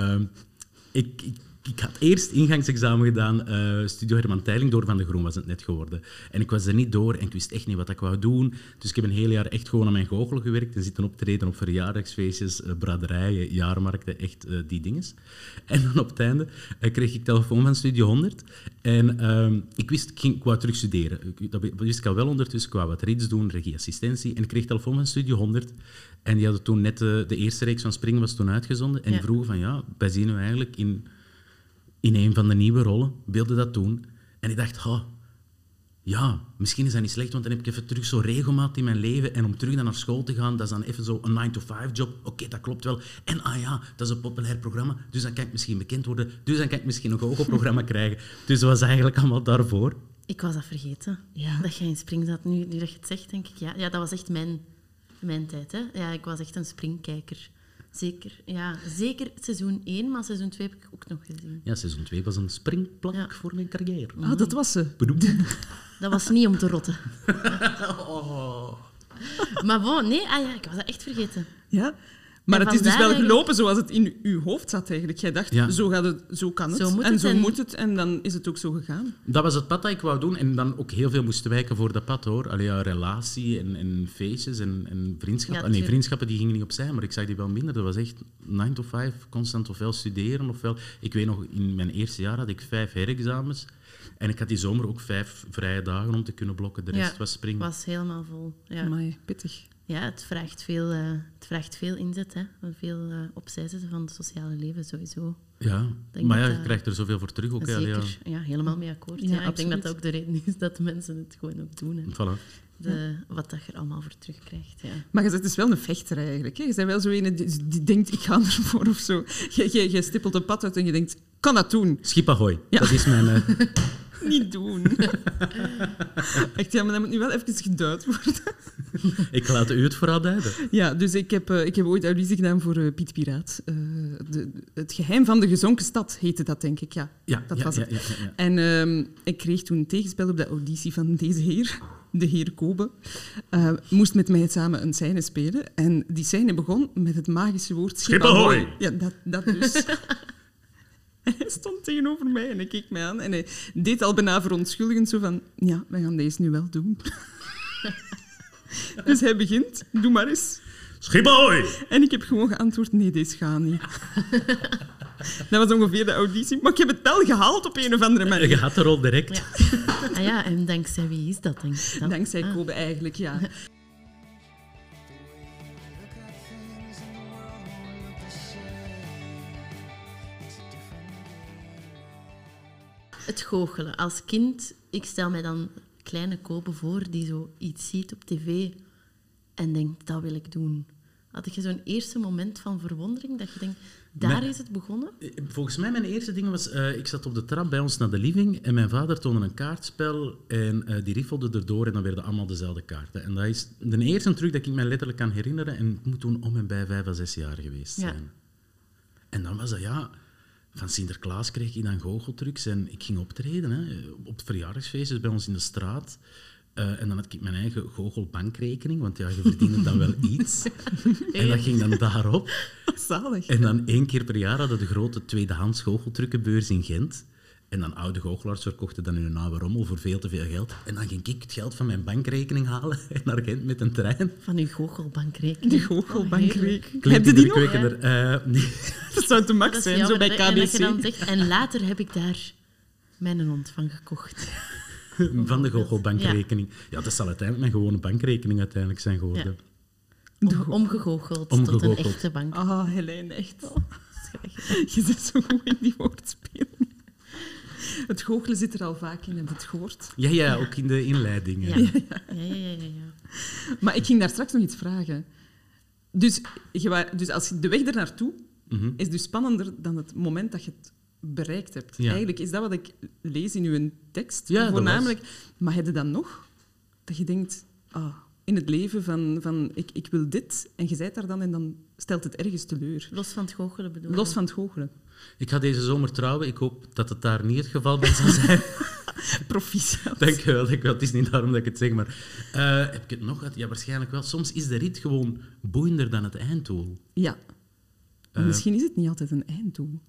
[SPEAKER 3] ik, ik, ik, had eerst ingangsexamen gedaan, uh, Studio Herman Teiling, door Van de Groen was het net geworden. En ik was er niet door en ik wist echt niet wat ik wou doen. Dus ik heb een heel jaar echt gewoon aan mijn goochel gewerkt en zitten optreden op verjaardagsfeestjes, uh, braderijen, jaarmarkten, echt uh, die dingen. En dan op het einde kreeg ik telefoon van Studio 100 en ehm, ik wist, ik, ging, ik wou terug studeren. Ik, dat wist ik al wel ondertussen, ik wou wat reeds doen, regieassistentie. En ik kreeg telefoon van Studio 100 en die hadden toen net de, eerste reeks van Springen was toen uitgezonden en ja. die vroegen van ja, wij zien u eigenlijk in in een van de nieuwe rollen, wilde dat doen. En ik dacht, oh, ja, misschien is dat niet slecht, want dan heb ik even terug zo regelmaat in mijn leven. En om terug naar school te gaan, dat is dan even zo een 9-to-5-job. Oké, okay, dat klopt wel. En ah ja, dat is een populair programma, dus dan kan ik misschien bekend worden. Dus dan kan ik misschien een goochelprogramma krijgen. Dus dat was eigenlijk allemaal daarvoor.
[SPEAKER 2] Ik was dat vergeten, ja. dat jij in spring zat. Nu, nu dat je het zegt, denk ik, ja, ja dat was echt mijn, mijn tijd. Hè? Ja, ik was echt een springkijker. Zeker, ja. Zeker seizoen 1, maar seizoen 2 heb ik ook nog gezien.
[SPEAKER 3] Ja, seizoen 2 was een springplank ja. voor mijn carrière.
[SPEAKER 1] Ah, dat was ze.
[SPEAKER 2] dat was niet om te rotten. oh. Maar bon, nee, ah ja, ik was dat echt vergeten.
[SPEAKER 1] Ja, Maar
[SPEAKER 2] En
[SPEAKER 1] het is dus wel gelopen zoals het in uw hoofd zat eigenlijk. Jij dacht,
[SPEAKER 3] Ja.
[SPEAKER 1] zo, gaat het, zo kan het
[SPEAKER 2] Zo moet
[SPEAKER 1] en
[SPEAKER 2] het
[SPEAKER 1] zo
[SPEAKER 2] en-
[SPEAKER 1] moet het. En dan is het ook zo gegaan.
[SPEAKER 3] Dat was het pad dat ik wou doen en dan ook heel veel moest wijken voor dat pad hoor. Allee, ja, relatie en, en feestjes en, en vriendschappen.
[SPEAKER 2] Ja,
[SPEAKER 3] nee, vriendschappen die gingen niet opzij, maar ik zag die wel minder. Dat was echt 9 to 5, constant ofwel studeren ofwel... Ik weet nog, in mijn eerste jaar had ik vijf herexamens en ik had die zomer ook vijf vrije dagen om te kunnen blokken. De rest
[SPEAKER 2] Ja,
[SPEAKER 3] was springen.
[SPEAKER 2] was helemaal vol. Ja,
[SPEAKER 1] Amai, pittig.
[SPEAKER 2] Ja het, vraagt veel, eh, het vraagt veel inzet. Hè. Veel eh, opzij zetten van het sociale leven sowieso.
[SPEAKER 3] Ja,
[SPEAKER 2] denk
[SPEAKER 3] maar ja, je krijgt er zoveel voor terug ook. hè,
[SPEAKER 2] Zeker.
[SPEAKER 3] Ja.
[SPEAKER 2] Ja, helemaal mee akkoord.
[SPEAKER 1] Ja,
[SPEAKER 2] Ja, ik denk dat dat ook de reden is dat de mensen het gewoon ook doen. Hè.
[SPEAKER 3] Voilà.
[SPEAKER 2] De, wat dat je er allemaal voor terugkrijgt. Ja.
[SPEAKER 1] Maar je bent dus wel een vechter eigenlijk. Hè? Je bent wel zo een die, die denkt, ik ga ervoor of zo. Je, je, je stippelt een pad uit en je denkt, kan dat doen?
[SPEAKER 3] Schip ahoy.
[SPEAKER 1] Ja.
[SPEAKER 3] Dat is mijn... eh,
[SPEAKER 1] Niet doen. Echt, ja, maar dat moet nu wel even geduid worden.
[SPEAKER 3] ik laat u het vooral duiden.
[SPEAKER 1] Ja, dus ik heb, eh, ik heb ooit auditie gedaan voor eh, Piet Piraat. Eh, de, het geheim van de gezonken stad heette dat, denk ik. Ja,
[SPEAKER 3] Ja,
[SPEAKER 1] dat
[SPEAKER 3] ja,
[SPEAKER 1] was
[SPEAKER 3] ja,
[SPEAKER 1] het. En ehm, ik kreeg toen een tegenspel op de auditie van deze heer, de heer Kobe. Eh, moest met mij samen een scène spelen. En die scène begon met het magische woord
[SPEAKER 3] Schip!
[SPEAKER 1] Ja, dat, dat dus. Hij stond tegenover mij en hij keek mij aan en hij deed al bijna verontschuldigend zo van... Ja, we gaan deze nu wel doen. dus hij begint, doe maar eens.
[SPEAKER 3] Schip ahoy!
[SPEAKER 1] En ik heb gewoon geantwoord, nee, deze gaat niet. dat was ongeveer de auditie. Maar ik heb het wel gehaald op een of andere manier.
[SPEAKER 3] Je had de rol direct.
[SPEAKER 2] Ja. Ah ja, en dankzij wie is dat, denk ik? dan?
[SPEAKER 1] Dankzij
[SPEAKER 2] Ah.
[SPEAKER 1] Kobe eigenlijk, ja.
[SPEAKER 2] Het goochelen. Als kind, ik stel mij dan kleine Kobe voor die zo iets ziet op tv en denkt, dat wil ik doen. Had je zo'n eerste moment van verwondering dat je denkt, daar is het begonnen?
[SPEAKER 3] Volgens mij, mijn eerste ding was... eh, ik zat op de trap bij ons naar de living en mijn vader toonde een kaartspel en eh, die riffelde erdoor en dan werden allemaal dezelfde kaarten. En dat is de eerste truc dat ik me letterlijk kan herinneren en ik moet toen om en bij vijf à zes jaar geweest
[SPEAKER 2] Ja.
[SPEAKER 3] zijn. En dan was dat, ja... Van Sinterklaas kreeg ik dan goocheltrucs en ik ging optreden hè, op verjaardagsfeestjes bij ons in de straat. Eh, en dan had ik mijn eigen goochelbankrekening, want ja, je verdiende dan wel iets. En dat ging dan daarop.
[SPEAKER 1] Zalig.
[SPEAKER 3] En dan één keer per jaar hadden de grote tweedehands goocheltruckenbeurs in Gent. En dan oude goochelaars verkochten dan hun oude rommel voor veel te veel geld. En dan ging ik het geld van mijn bankrekening halen en naar Gent met een trein.
[SPEAKER 2] Van uw goochelbankrekening.
[SPEAKER 1] De
[SPEAKER 2] Oh,
[SPEAKER 1] goochelbankrekening. Heb
[SPEAKER 3] Klinkt
[SPEAKER 1] je die nog?
[SPEAKER 3] indrukwekkender. Eh, nee.
[SPEAKER 1] Dat zou te max zijn, zo bij
[SPEAKER 2] hè. En dat je dan
[SPEAKER 1] KBC.
[SPEAKER 2] zegt, en later heb ik daar mijn hond van gekocht.
[SPEAKER 3] van de goochelbankrekening. Ja, dat zal uiteindelijk mijn gewone bankrekening uiteindelijk zijn geworden.
[SPEAKER 2] Om, omgegoocheld tot een echte bank.
[SPEAKER 1] Ah, Helene, echt.
[SPEAKER 2] Schrijf.
[SPEAKER 1] Je zit zo goed in die woordspeling. Het goochelen zit er al vaak in, heb je het gehoord?
[SPEAKER 3] Ja, ja, ook in de inleidingen.
[SPEAKER 2] Ja. Ja, ja, ja, ja, ja.
[SPEAKER 1] Maar ik ging daar straks nog iets vragen. Dus, je dus als je de weg er naartoe
[SPEAKER 3] Mhm.
[SPEAKER 1] is dus spannender dan het moment dat je het bereikt hebt.
[SPEAKER 3] Ja.
[SPEAKER 1] Eigenlijk is dat wat ik lees in uw tekst.
[SPEAKER 3] Ja, dat
[SPEAKER 1] voornamelijk. Maar heb je dan nog dat je denkt, ah, in het leven van, van ik, ik wil dit, en je zijt daar dan en dan stelt het ergens teleur.
[SPEAKER 2] Los van het goochelen bedoel
[SPEAKER 1] Los
[SPEAKER 2] je?
[SPEAKER 1] van het goochelen.
[SPEAKER 3] Ik ga deze zomer trouwen. Ik hoop dat het daar niet het geval bij zal zijn.
[SPEAKER 1] Proficiat.
[SPEAKER 3] Dank je wel, dank je wel. Het is niet daarom dat ik het zeg, maar... eh, heb ik het nog gehad? Ja, waarschijnlijk wel. Soms is de rit gewoon boeiender dan het einddoel.
[SPEAKER 1] Ja.
[SPEAKER 3] Eh.
[SPEAKER 1] misschien is het niet altijd een einddoel.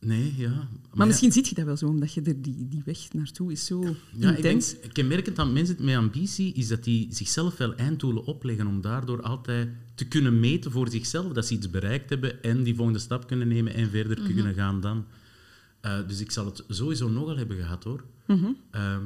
[SPEAKER 3] Nee, ja. Maar,
[SPEAKER 1] Maar
[SPEAKER 3] ja,
[SPEAKER 1] misschien ziet je dat wel zo, omdat je er die, die weg naartoe is zo
[SPEAKER 3] Ja, ik denk, kenmerkend aan mensen met ambitie is dat die zichzelf wel einddoelen opleggen om daardoor altijd te kunnen meten voor zichzelf dat ze iets bereikt hebben en die volgende stap kunnen nemen en verder
[SPEAKER 1] Mhm.
[SPEAKER 3] kunnen gaan dan. Eh, dus ik zal het sowieso nogal hebben gehad, hoor.
[SPEAKER 1] Mhm.
[SPEAKER 3] Ehm,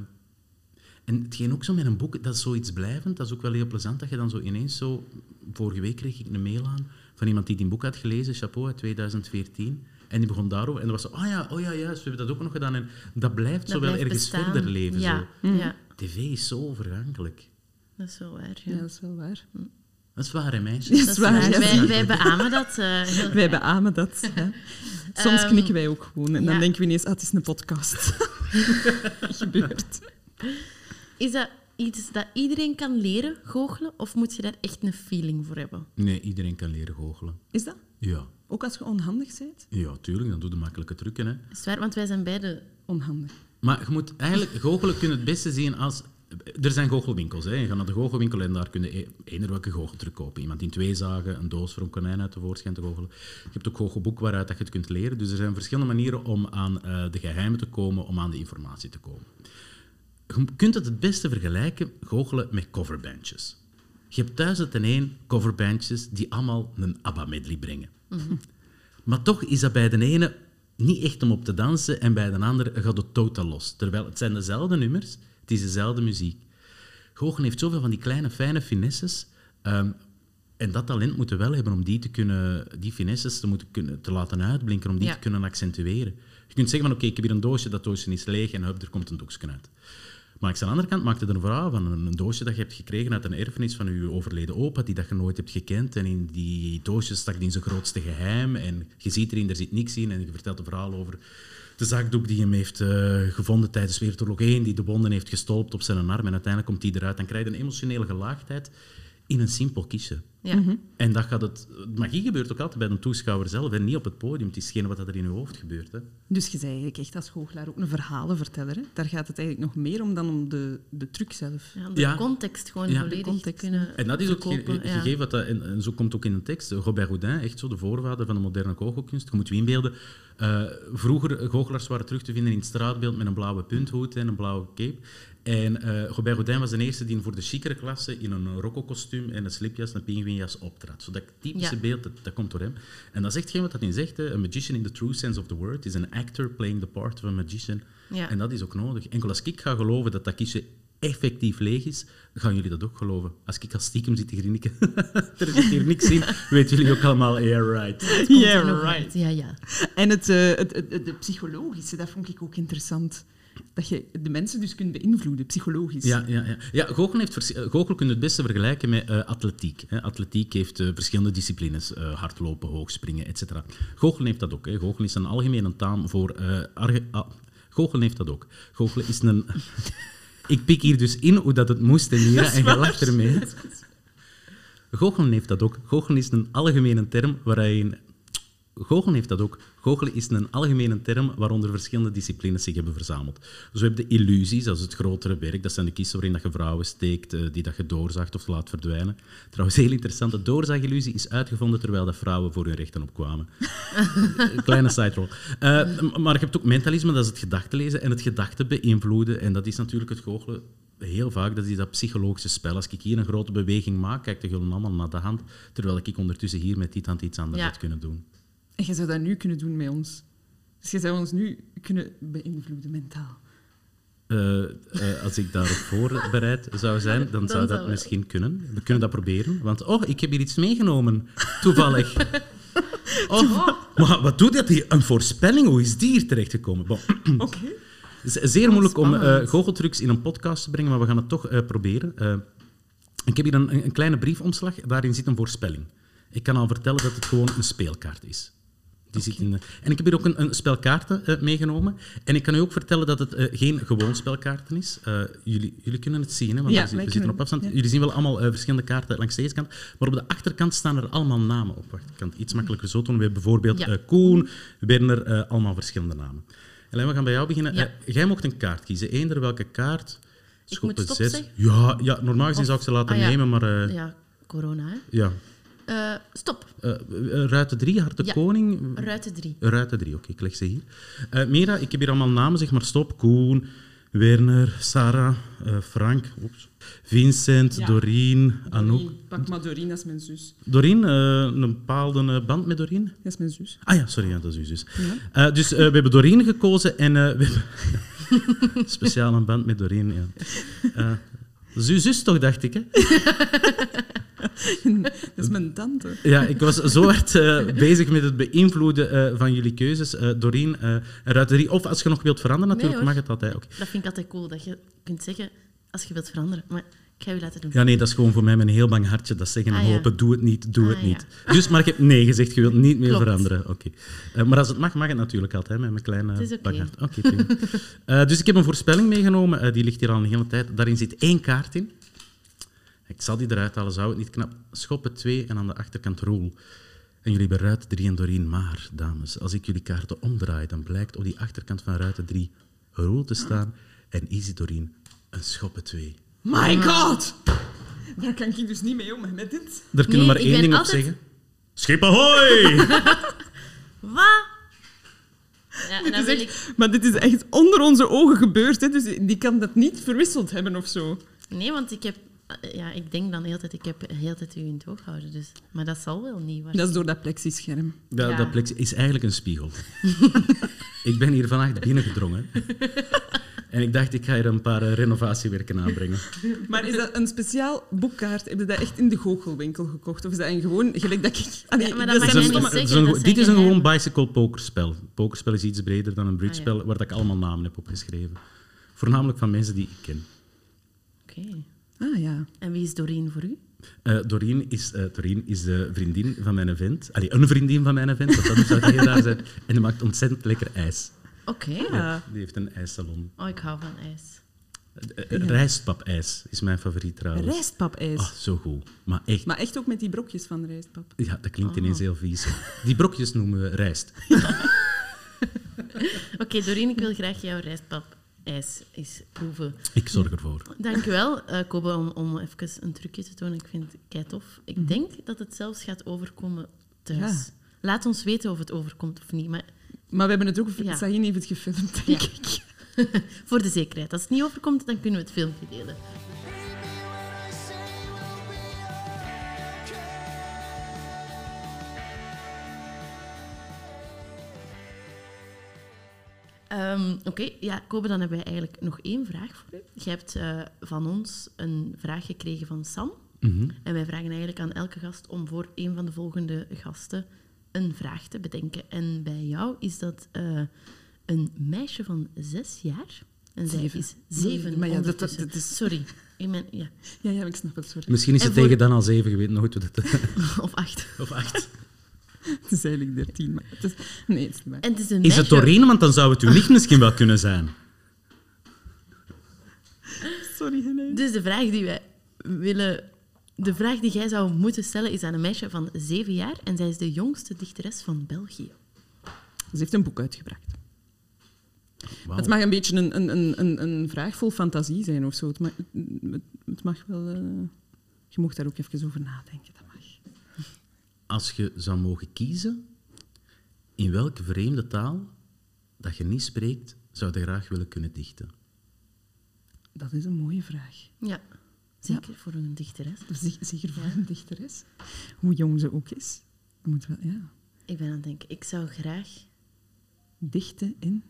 [SPEAKER 3] en hetgeen ook zo met een boek, dat is zoiets blijvend. Dat is ook wel heel plezant dat je dan zo ineens zo... Vorige week kreeg ik een mail aan van iemand die die boek had gelezen, Chapeau, uit 2014. En die begon daarover. En dat was zo, ah ja, oh ja, juist, we hebben dat ook nog gedaan. En dat blijft
[SPEAKER 2] Dat
[SPEAKER 3] zo wel
[SPEAKER 2] blijft
[SPEAKER 3] ergens
[SPEAKER 2] bestaan.
[SPEAKER 3] verder leven.
[SPEAKER 2] Ja,
[SPEAKER 3] Zo.
[SPEAKER 2] Ja,
[SPEAKER 3] TV is zo vergankelijk.
[SPEAKER 2] dat is wel waar. Ja.
[SPEAKER 1] Ja, dat is wel waar.
[SPEAKER 3] Dat is waar, hè, meisjes?
[SPEAKER 1] Dat is waar.
[SPEAKER 2] Wij, wij beamen dat. eh, heel-
[SPEAKER 1] Wij beamen dat. Ja. Soms
[SPEAKER 2] Ehm,
[SPEAKER 1] knikken wij ook gewoon en dan
[SPEAKER 2] ja.
[SPEAKER 1] denken we ineens, ah, het is een podcast. Gebeurt.
[SPEAKER 2] Is dat iets dat iedereen kan leren, goochelen? Of moet je daar echt een feeling voor hebben?
[SPEAKER 3] Nee, iedereen kan leren goochelen.
[SPEAKER 1] Is dat?
[SPEAKER 3] Ja.
[SPEAKER 1] Ook als je onhandig bent?
[SPEAKER 3] Ja, tuurlijk, dan doe je makkelijke trucken, hè.
[SPEAKER 2] Is waar? Want wij zijn beide...
[SPEAKER 1] Onhandig.
[SPEAKER 3] Maar je moet eigenlijk goochelen kun je het beste zien als er zijn goochelwinkels. Hè. Je gaat naar de goochelwinkel en daar kun je e- eender welke goocheltruc kopen. Iemand in twee zagen, een doos voor een konijn uit de voorschijn te goochelen. Je hebt ook goochelboek waaruit dat je het kunt leren. Dus er zijn verschillende manieren om aan eh, de geheimen te komen, om aan de informatie te komen. Je kunt het het beste vergelijken, goochelen, met coverbandjes. Je hebt duizend en één coverbandjes die allemaal een ABBA-medley brengen. Maar toch is dat bij de ene niet echt om op te dansen en bij de andere gaat het totaal los. Terwijl het zijn dezelfde nummers, het is dezelfde muziek. Goochen heeft zoveel van die kleine, fijne finesses. ehm, en dat talent moeten we wel hebben om die, te kunnen, die finesses te, moeten kunnen, te laten uitblinken, om die
[SPEAKER 2] Ja.
[SPEAKER 3] te kunnen accentueren. Je kunt zeggen van oké, ik heb hier een doosje, dat doosje is leeg en hup, er komt een doekje uit. Maar aan de andere kant maakte er een verhaal van een, doosje dat je hebt gekregen uit een erfenis van je overleden opa, die dat je nooit hebt gekend. En in die doosje stak die zijn grootste geheim. En je ziet erin, er zit niks in. En je vertelt een verhaal over de zakdoek die hem heeft eh, gevonden tijdens Wereldoorlog 1, die de wonden heeft gestolpt op zijn arm. En uiteindelijk komt die eruit. Dan krijg je een emotionele gelaagdheid in een simpel kistje.
[SPEAKER 2] Ja.
[SPEAKER 3] En dat gaat het, magie gebeurt ook altijd bij de toeschouwer zelf en niet op het podium. Het is hetgene wat er in je hoofd gebeurt. Hè.
[SPEAKER 1] Dus je bent eigenlijk echt als goochelaar ook een verhalenverteller. Hè? Daar gaat het eigenlijk nog meer om dan om de, de truc zelf.
[SPEAKER 2] Ja, de
[SPEAKER 3] Ja.
[SPEAKER 2] context gewoon
[SPEAKER 3] Ja.
[SPEAKER 2] volledig
[SPEAKER 1] De context,
[SPEAKER 2] te kunnen
[SPEAKER 3] En dat is ook ge- gegeven, wat dat, en, en zo komt ook in de tekst. Robert Houdin, echt zo de voorvader van de moderne goochelkunst. Je moet je inbeelden, eh, vroeger eh, goochelaars waren terug te vinden in het straatbeeld met een blauwe punthoed en een blauwe cape. En eh, Robert Houdin was de eerste die voor de chicere klasse in een rocco-kostuum en een slipjas en een pinguïnjas optrad. Zo dat typische
[SPEAKER 2] Ja.
[SPEAKER 3] beeld, dat, dat komt door hem. En dat is echt geen wat dat in zegt. A magician in the true sense of the word is an actor playing the part of a magician.
[SPEAKER 2] Ja.
[SPEAKER 3] En dat is ook nodig. Enkel als ik ga geloven dat dat kistje effectief leeg is, gaan jullie dat ook geloven. Als ik als stiekem zit te grinniken, er zit hier niks in, weten jullie ook allemaal, yeah, right.
[SPEAKER 1] Yeah, right.
[SPEAKER 2] Ja, ja.
[SPEAKER 1] En het, eh, het, het, het- het psychologische, dat vond ik ook interessant. Dat je de mensen dus kunt beïnvloeden, psychologisch.
[SPEAKER 3] Ja, ja, ja. ja goochelen, heeft eh, goochelen kun je het beste vergelijken met eh, atletiek. Hè. Atletiek heeft eh, verschillende disciplines, hardlopen, hoogspringen, etc. Goochelen heeft dat ook. Hè. Goochelen is een algemene taam voor... ah, goochelen heeft dat ook. Goochelen is een... Ik pik hier dus in hoe dat het moest en hier, en je lacht ermee. Goochelen heeft dat ook. Goochelen is een algemene term waarin... Goochelen heeft dat ook. Goochelen is een algemene term waaronder verschillende disciplines zich hebben verzameld. Dus we hebben de illusies, dat is het grotere werk. Dat zijn de kisten waarin dat je vrouwen steekt, eh, die dat je doorzaagt of laat verdwijnen. Trouwens, heel interessant, de doorzaagillusie is uitgevonden terwijl dat vrouwen voor hun rechten opkwamen. Kleine side roll. Eh, maar je hebt ook mentalisme, dat is het gedachtenlezen en het gedachten beïnvloeden. En dat is natuurlijk het goochelen heel vaak, dat is dat psychologische spel. Als ik hier een grote beweging maak, kijk de allemaal naar de hand, terwijl ik ondertussen hier met dit hand iets anders
[SPEAKER 2] Ja.
[SPEAKER 3] had kunnen doen.
[SPEAKER 1] En je zou dat nu kunnen doen met ons. Dus je zou ons nu kunnen beïnvloeden mentaal.
[SPEAKER 3] Eh, eh, als ik daarop voorbereid zou zijn, dan, zou dat misschien kunnen. We kunnen dat proberen. Want, oh, ik heb hier iets meegenomen. Toevallig. Oh, maar wat doet dat hier? Een voorspelling? Hoe is die hier terechtgekomen? Bon.
[SPEAKER 1] Oké.
[SPEAKER 3] Het is zeer moeilijk om eh
[SPEAKER 2] spannend.
[SPEAKER 3] goocheltrucs in een podcast te brengen, maar we gaan het toch eh, proberen. Eh, ik heb hier een, een kleine briefomslag. Daarin zit een voorspelling. Ik kan al vertellen dat het gewoon een speelkaart is. Die zit in de... En ik heb hier ook een, een spel kaarten eh, meegenomen. En ik kan u ook vertellen dat het eh, geen gewoon spelkaarten is. Eh, jullie, jullie kunnen het zien, hè, want
[SPEAKER 1] Ja,
[SPEAKER 3] we, zitten
[SPEAKER 1] kunnen-
[SPEAKER 3] op afstand.
[SPEAKER 1] ja.
[SPEAKER 3] Jullie zien wel allemaal verschillende kaarten langs deze kant. Maar op de achterkant staan er allemaal namen op. Wacht, ik kan het iets makkelijker zo doen. We hebben bijvoorbeeld
[SPEAKER 2] Ja.
[SPEAKER 3] Koen, Werner, allemaal verschillende namen. Helene, we gaan bij jou beginnen. Jij mocht een kaart kiezen. Eender welke kaart.
[SPEAKER 2] Ik moet stop
[SPEAKER 3] zes.
[SPEAKER 2] zeggen?
[SPEAKER 3] Ja, ja, normaal gezien zou ik ze laten
[SPEAKER 2] ah,
[SPEAKER 3] nemen, maar...
[SPEAKER 2] Ja, corona, hè.
[SPEAKER 3] ja.
[SPEAKER 2] Eh, stop.
[SPEAKER 3] Eh, eh, ruiten 3, Hart de
[SPEAKER 2] Ja.
[SPEAKER 3] Koning.
[SPEAKER 2] Ruiten drie.
[SPEAKER 3] Ruiten 3, oké, ik leg ze hier. Eh Mira, ik heb hier allemaal namen, zeg maar stop. Koen, Werner, Sarah, eh, Frank, oeps, Vincent,
[SPEAKER 1] Ja.
[SPEAKER 3] Doreen, Anouk.
[SPEAKER 1] Doreen. Pak maar Doreen, dat is mijn zus.
[SPEAKER 3] Doreen, eh, een bepaalde band met Doreen?
[SPEAKER 1] Dat is mijn zus.
[SPEAKER 3] Ah ja, sorry, ja, dat is uw zus. Eh, dus eh, we hebben Doreen gekozen en eh, we hebben... Speciaal een band met Doreen, ja. Eh, dat is uw zus toch, dacht ik, hè?
[SPEAKER 1] Dat is mijn tante.
[SPEAKER 3] Ja, ik was zo hard eh, bezig met het beïnvloeden eh, van jullie keuzes. Eh Doreen, Ruiterie. Of als je nog wilt veranderen, natuurlijk,
[SPEAKER 2] Nee,
[SPEAKER 3] mag het altijd. Oké.
[SPEAKER 2] Dat vind ik altijd cool, dat je kunt zeggen als je wilt veranderen. Maar ik ga je laten doen.
[SPEAKER 3] Ja, nee, dat is gewoon voor mij een heel bang hartje. Dat zeggen en
[SPEAKER 2] Ah, ja.
[SPEAKER 3] hopen, doe het niet, doe het
[SPEAKER 2] Ah,
[SPEAKER 3] niet. Dus, maar ik heb nee gezegd, je wilt niet meer
[SPEAKER 2] Klopt.
[SPEAKER 3] veranderen. Oké. Eh, maar als het mag, mag het natuurlijk altijd, met mijn kleine
[SPEAKER 2] Het is oké.
[SPEAKER 3] Eh, dus ik heb een voorspelling meegenomen, eh, die ligt hier al een hele tijd. Daarin zit één kaart in. Ik zal die eruit halen, zou het niet knap. Schoppen twee en aan de achterkant roel. En jullie hebben ruit 3 en Doreen. Maar, dames, als ik jullie kaarten omdraai, dan blijkt op die achterkant van ruiten 3 roel te staan en Easy Doreen Een schoppen twee.
[SPEAKER 1] My god! Daar kan ik dus niet mee om, met dit.
[SPEAKER 3] Daar kunnen we
[SPEAKER 2] Nee,
[SPEAKER 3] maar
[SPEAKER 2] ik
[SPEAKER 3] één
[SPEAKER 2] ben
[SPEAKER 3] ding op zeggen. Schip ahoy!
[SPEAKER 2] Wat? Ja, dan wil
[SPEAKER 1] echt-
[SPEAKER 2] ik...
[SPEAKER 1] Maar dit is echt onder onze ogen gebeurd, hè, dus die kan dat niet verwisseld hebben of zo.
[SPEAKER 2] Nee, want ik heb... Ja, ik denk dan heel tijd, ik heb heel tijd u in het oog houden. Dus. Maar dat zal wel niet.
[SPEAKER 1] Dat is door dat plexischerm.
[SPEAKER 3] Dat,
[SPEAKER 2] Ja.
[SPEAKER 3] dat plexi is eigenlijk een spiegel. ik ben hier vannacht binnengedrongen. en ik dacht, ik ga hier een paar eh, renovatiewerken aanbrengen.
[SPEAKER 1] Maar is dat een speciaal boekkaart? Heb je dat echt in de goochelwinkel gekocht? Of is dat een gewoon, gelijk dat ik... Ah,
[SPEAKER 2] Ja, maar
[SPEAKER 1] dat
[SPEAKER 3] is een-
[SPEAKER 2] dat
[SPEAKER 3] dit is een gewoon bicycle pokerspel. Pokerspel is iets breder dan een bridgespel, waar ik allemaal namen heb opgeschreven. Voornamelijk van mensen die ik ken.
[SPEAKER 2] Oké.
[SPEAKER 1] Ah ja.
[SPEAKER 2] En wie is Doreen voor u?
[SPEAKER 3] Eh Doreen, is, eh, Doreen is de vriendin van mijn vent. Allee, een vriendin van mijn vent, want anders zou dat raar zijn. En die maakt ontzettend lekker ijs.
[SPEAKER 2] Oké.
[SPEAKER 3] Ja, die heeft een ijssalon.
[SPEAKER 2] Oh, ik hou van ijs.
[SPEAKER 3] Eh, eh, Rijstpapijs is mijn favoriet trouwens.
[SPEAKER 1] Rijstpapijs.
[SPEAKER 3] Ah, zo goed. Maar echt,
[SPEAKER 1] Maar echt ook met die brokjes van rijstpap.
[SPEAKER 3] ja, dat klinkt
[SPEAKER 2] Oh.
[SPEAKER 3] ineens heel vies. Die brokjes noemen we rijst.
[SPEAKER 2] Oké, Doreen, ik wil graag jouw rijstpap ijs eens proeven.
[SPEAKER 3] Ik zorg ervoor.
[SPEAKER 2] Dank u wel, eh, Kobe, om, om even een trucje te tonen. Ik vind het kei tof. Ik denk dat het zelfs gaat overkomen thuis.
[SPEAKER 1] Ja.
[SPEAKER 2] Laat ons weten of het overkomt of niet. Maar
[SPEAKER 1] Maar we hebben het ook...
[SPEAKER 2] Ja.
[SPEAKER 1] Sahin heeft het gefilmd, denk ik.
[SPEAKER 2] voor de zekerheid, als het niet overkomt, dan kunnen we het filmpje delen. Ehm, Oké, ja, Kobe, dan hebben wij eigenlijk nog één vraag voor u. Je hebt eh, van ons een vraag gekregen van Sam.
[SPEAKER 3] Mhm.
[SPEAKER 2] En wij vragen eigenlijk aan elke gast om voor een van de volgende gasten een vraag te bedenken. En bij jou is dat eh, een meisje van zes jaar. En zij
[SPEAKER 1] Zeven.
[SPEAKER 2] is zeven
[SPEAKER 1] Maar ja, dat- dat-
[SPEAKER 2] ondertussen.
[SPEAKER 1] dat is-
[SPEAKER 2] Sorry. Ik ben, ja.
[SPEAKER 1] Ja, ja, ik snap het, sorry.
[SPEAKER 3] Misschien is
[SPEAKER 2] En
[SPEAKER 3] het
[SPEAKER 2] voor-
[SPEAKER 3] tegen dan al zeven, je weet nooit hoe dat...
[SPEAKER 2] Of acht.
[SPEAKER 3] of acht.
[SPEAKER 1] Het is eigenlijk dertien, maar het is... Nee, het is niet waar.
[SPEAKER 2] En het is een
[SPEAKER 3] Is
[SPEAKER 2] meisje...
[SPEAKER 3] het Doreen? Want dan zou het uw nicht misschien wel kunnen zijn.
[SPEAKER 1] Sorry, Helene.
[SPEAKER 2] Dus de vraag die wij willen... De vraag die jij zou moeten stellen is aan een meisje van zeven jaar. En zij is de jongste dichteres van België.
[SPEAKER 1] Ze heeft een boek uitgebracht.
[SPEAKER 3] Wauw.
[SPEAKER 1] Het mag een beetje een, een, een, een, een vraag vol fantasie zijn of zo. Het mag, het, het mag wel... eh, je mocht daar ook even over nadenken.
[SPEAKER 3] Als je zou mogen kiezen, in welke vreemde taal dat je niet spreekt, zou je graag willen kunnen dichten?
[SPEAKER 1] Dat is een mooie vraag.
[SPEAKER 2] Ja, zeker voor een dichteres.
[SPEAKER 1] Zeg- Zeker voor een dichteres. Hoe jong ze ook is. Moet wel, ja.
[SPEAKER 2] Ik ben aan het denken, ik zou graag...
[SPEAKER 1] Dichten in...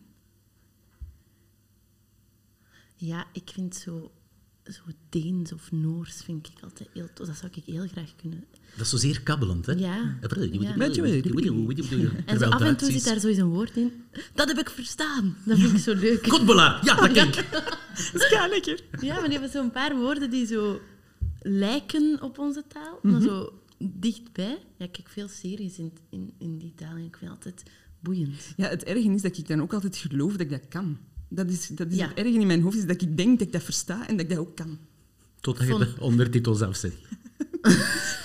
[SPEAKER 2] Ja, ik vind zo, zo Deens of Noors vind ik altijd heel tof. Dat zou ik heel graag kunnen.
[SPEAKER 3] Dat is zo zeer kabbelend, hè?
[SPEAKER 2] Ja.
[SPEAKER 3] Ja.
[SPEAKER 2] En zo af en toe zit daar zo eens een woord in. Dat heb ik verstaan. Dat vind ik zo leuk.
[SPEAKER 3] Kotbelaar! Ja, dat ken ik.
[SPEAKER 1] Dat is ga lekker.
[SPEAKER 2] Ja, maar die hebben zo'n paar woorden die zo lijken op onze taal, maar zo dichtbij. Ja, ik kijk veel series in, in, in die taal en ik vind het altijd boeiend.
[SPEAKER 1] Ja, het erge is dat ik dan ook altijd geloof dat ik dat kan. Dat is, dat is
[SPEAKER 2] Ja.
[SPEAKER 1] het erge in mijn hoofd, is dat ik denk dat ik dat versta en dat ik dat ook kan.
[SPEAKER 3] Totdat je de ondertitels afzet.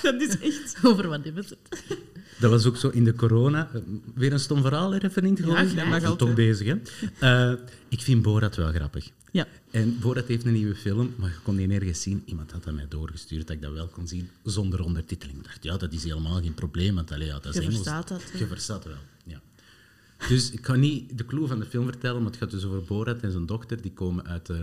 [SPEAKER 1] Dat is echt...
[SPEAKER 2] Over wat hebben ze het?
[SPEAKER 3] Dat was ook zo in de corona. eh, Weer een stom verhaal er even in te
[SPEAKER 1] Ja,
[SPEAKER 3] gooien.
[SPEAKER 1] altijd.
[SPEAKER 3] toch bezig, hè? Eh, ik vind Borat wel grappig.
[SPEAKER 1] Ja.
[SPEAKER 3] En Borat heeft een nieuwe film, maar je kon die nergens zien. Iemand had dat mij doorgestuurd dat ik dat wel kon zien zonder ondertiteling. Ik dacht, ja, dat is helemaal geen probleem, want allee, ja, dat is
[SPEAKER 2] Je
[SPEAKER 3] Engels.
[SPEAKER 2] verstaat dat, hè?
[SPEAKER 3] Je verstaat wel, ja. Dus ik ga niet de clue van de film vertellen, maar het gaat dus over Borat en zijn dochter. Die komen uit eh,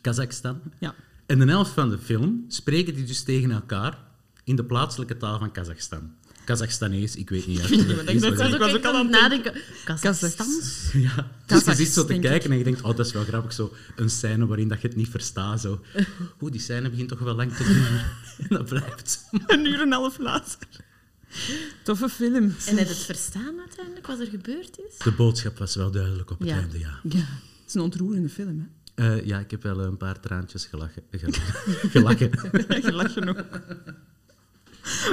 [SPEAKER 3] Kazachstan.
[SPEAKER 1] Ja.
[SPEAKER 3] En de helft van de film spreken die dus tegen elkaar in de plaatselijke taal van Kazachstan. Kazachstanees, ik weet niet maar
[SPEAKER 1] is
[SPEAKER 2] Ik
[SPEAKER 1] ook-
[SPEAKER 2] was ook
[SPEAKER 1] ook al
[SPEAKER 2] aan het nadenken. Kazachstans?
[SPEAKER 3] Ja, dus je zit zo te kijken en je denkt, oh, dat is wel grappig, zo een scène waarin dat je het niet verstaat. Zo. Oeh, die scène begint toch wel lang te duren. En dat blijft.
[SPEAKER 1] Een uur en een half later. Toffe film.
[SPEAKER 2] En heb je het verstaan uiteindelijk, wat er gebeurd is?
[SPEAKER 3] De boodschap was wel duidelijk op het
[SPEAKER 2] Ja.
[SPEAKER 3] einde, ja.
[SPEAKER 1] Ja, het is een ontroerende film, hè.
[SPEAKER 3] Eh, ja, ik heb wel een paar traantjes gelachen. gelachen. gelachen.
[SPEAKER 1] Gelachen ook.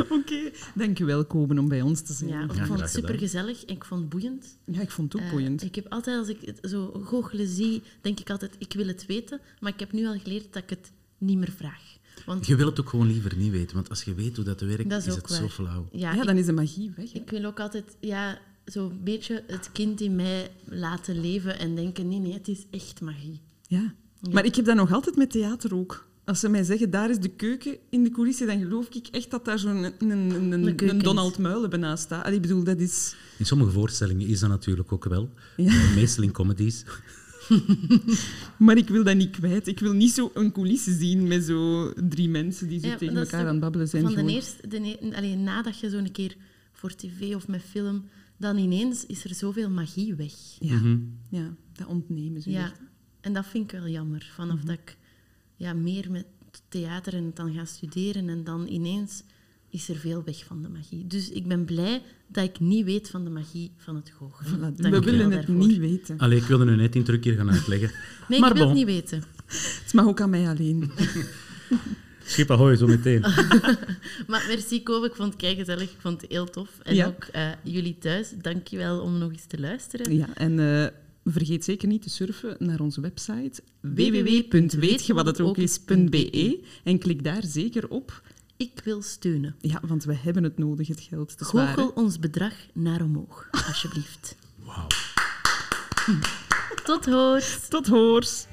[SPEAKER 1] Oké, dankjewel, Koben, om bij ons te zijn.
[SPEAKER 2] Ja, ik
[SPEAKER 3] Ja,
[SPEAKER 2] vond het super gezellig en ik vond het boeiend.
[SPEAKER 1] Ja, ik vond het ook
[SPEAKER 2] Eh,
[SPEAKER 1] boeiend.
[SPEAKER 2] ik heb altijd, als ik het zo goochelen zie, denk ik altijd, ik wil het weten. Maar ik heb nu al geleerd dat ik het niet meer vraag. Want
[SPEAKER 3] Je wil het ook gewoon liever niet weten, want als je weet hoe dat werkt,
[SPEAKER 2] dat
[SPEAKER 3] is,
[SPEAKER 2] is,
[SPEAKER 3] het
[SPEAKER 2] waar.
[SPEAKER 3] zo flauw.
[SPEAKER 2] Ja,
[SPEAKER 1] Ja,
[SPEAKER 2] ik,
[SPEAKER 1] dan is de magie weg. hè.
[SPEAKER 2] ik wil ook altijd ja, zo'n beetje het kind in mij laten leven en denken, nee, nee, het is echt magie.
[SPEAKER 1] Ja. Maar ik heb dat nog altijd met theater ook. Als ze mij zeggen, daar is de keuken in de coulissen, dan geloof ik echt dat daar zo'n een, een, een. Donald Muilen benaast staat. Allee, ik bedoel, dat is...
[SPEAKER 3] In sommige voorstellingen is dat natuurlijk ook wel.
[SPEAKER 1] Ja.
[SPEAKER 3] Eh, Meestal in comedies.
[SPEAKER 1] Maar ik wil dat niet kwijt. Ik wil niet zo een coulisse zien met zo drie mensen die zo
[SPEAKER 2] Ja,
[SPEAKER 1] tegen elkaar aan het babbelen zijn.
[SPEAKER 2] Van de eerste, de ne- allee, nadat je zo'n keer voor tv of met film, dan ineens is er zoveel magie weg.
[SPEAKER 1] Ja,
[SPEAKER 3] Mhm.
[SPEAKER 1] ja, dat ontnemen ze
[SPEAKER 2] Ja,
[SPEAKER 1] echt.
[SPEAKER 2] en dat vind ik wel jammer. Vanaf
[SPEAKER 1] Mhm.
[SPEAKER 2] dat ik ja, meer met theater en dan ga studeren en dan ineens is er veel weg van de magie. Dus ik ben blij dat ik niet weet van de magie van het goochelen.
[SPEAKER 1] Voilà, we willen het
[SPEAKER 2] daarvoor.
[SPEAKER 1] niet weten.
[SPEAKER 3] Allee, ik wilde nu net in terug hier gaan uitleggen.
[SPEAKER 2] Nee,
[SPEAKER 3] maar
[SPEAKER 2] ik wil
[SPEAKER 3] bon.
[SPEAKER 2] het niet weten.
[SPEAKER 1] Het mag ook aan mij alleen.
[SPEAKER 3] Schip ahoy, zo meteen.
[SPEAKER 2] Maar merci Kobe, ik vond het kei gezellig. Ik vond het heel tof. En
[SPEAKER 1] Ja.
[SPEAKER 2] ook eh, jullie thuis, dank je wel om nog eens te luisteren.
[SPEAKER 1] Ja, en eh, vergeet zeker niet te surfen naar onze website www.weetjewathetokis.be en klik daar zeker op.
[SPEAKER 2] Ik wil steunen.
[SPEAKER 1] Ja, want we hebben het nodig, het geld.
[SPEAKER 2] Goochel ons bedrag naar omhoog, alsjeblieft.
[SPEAKER 3] Wauw.
[SPEAKER 2] Tot hoort!
[SPEAKER 1] Tot hoors!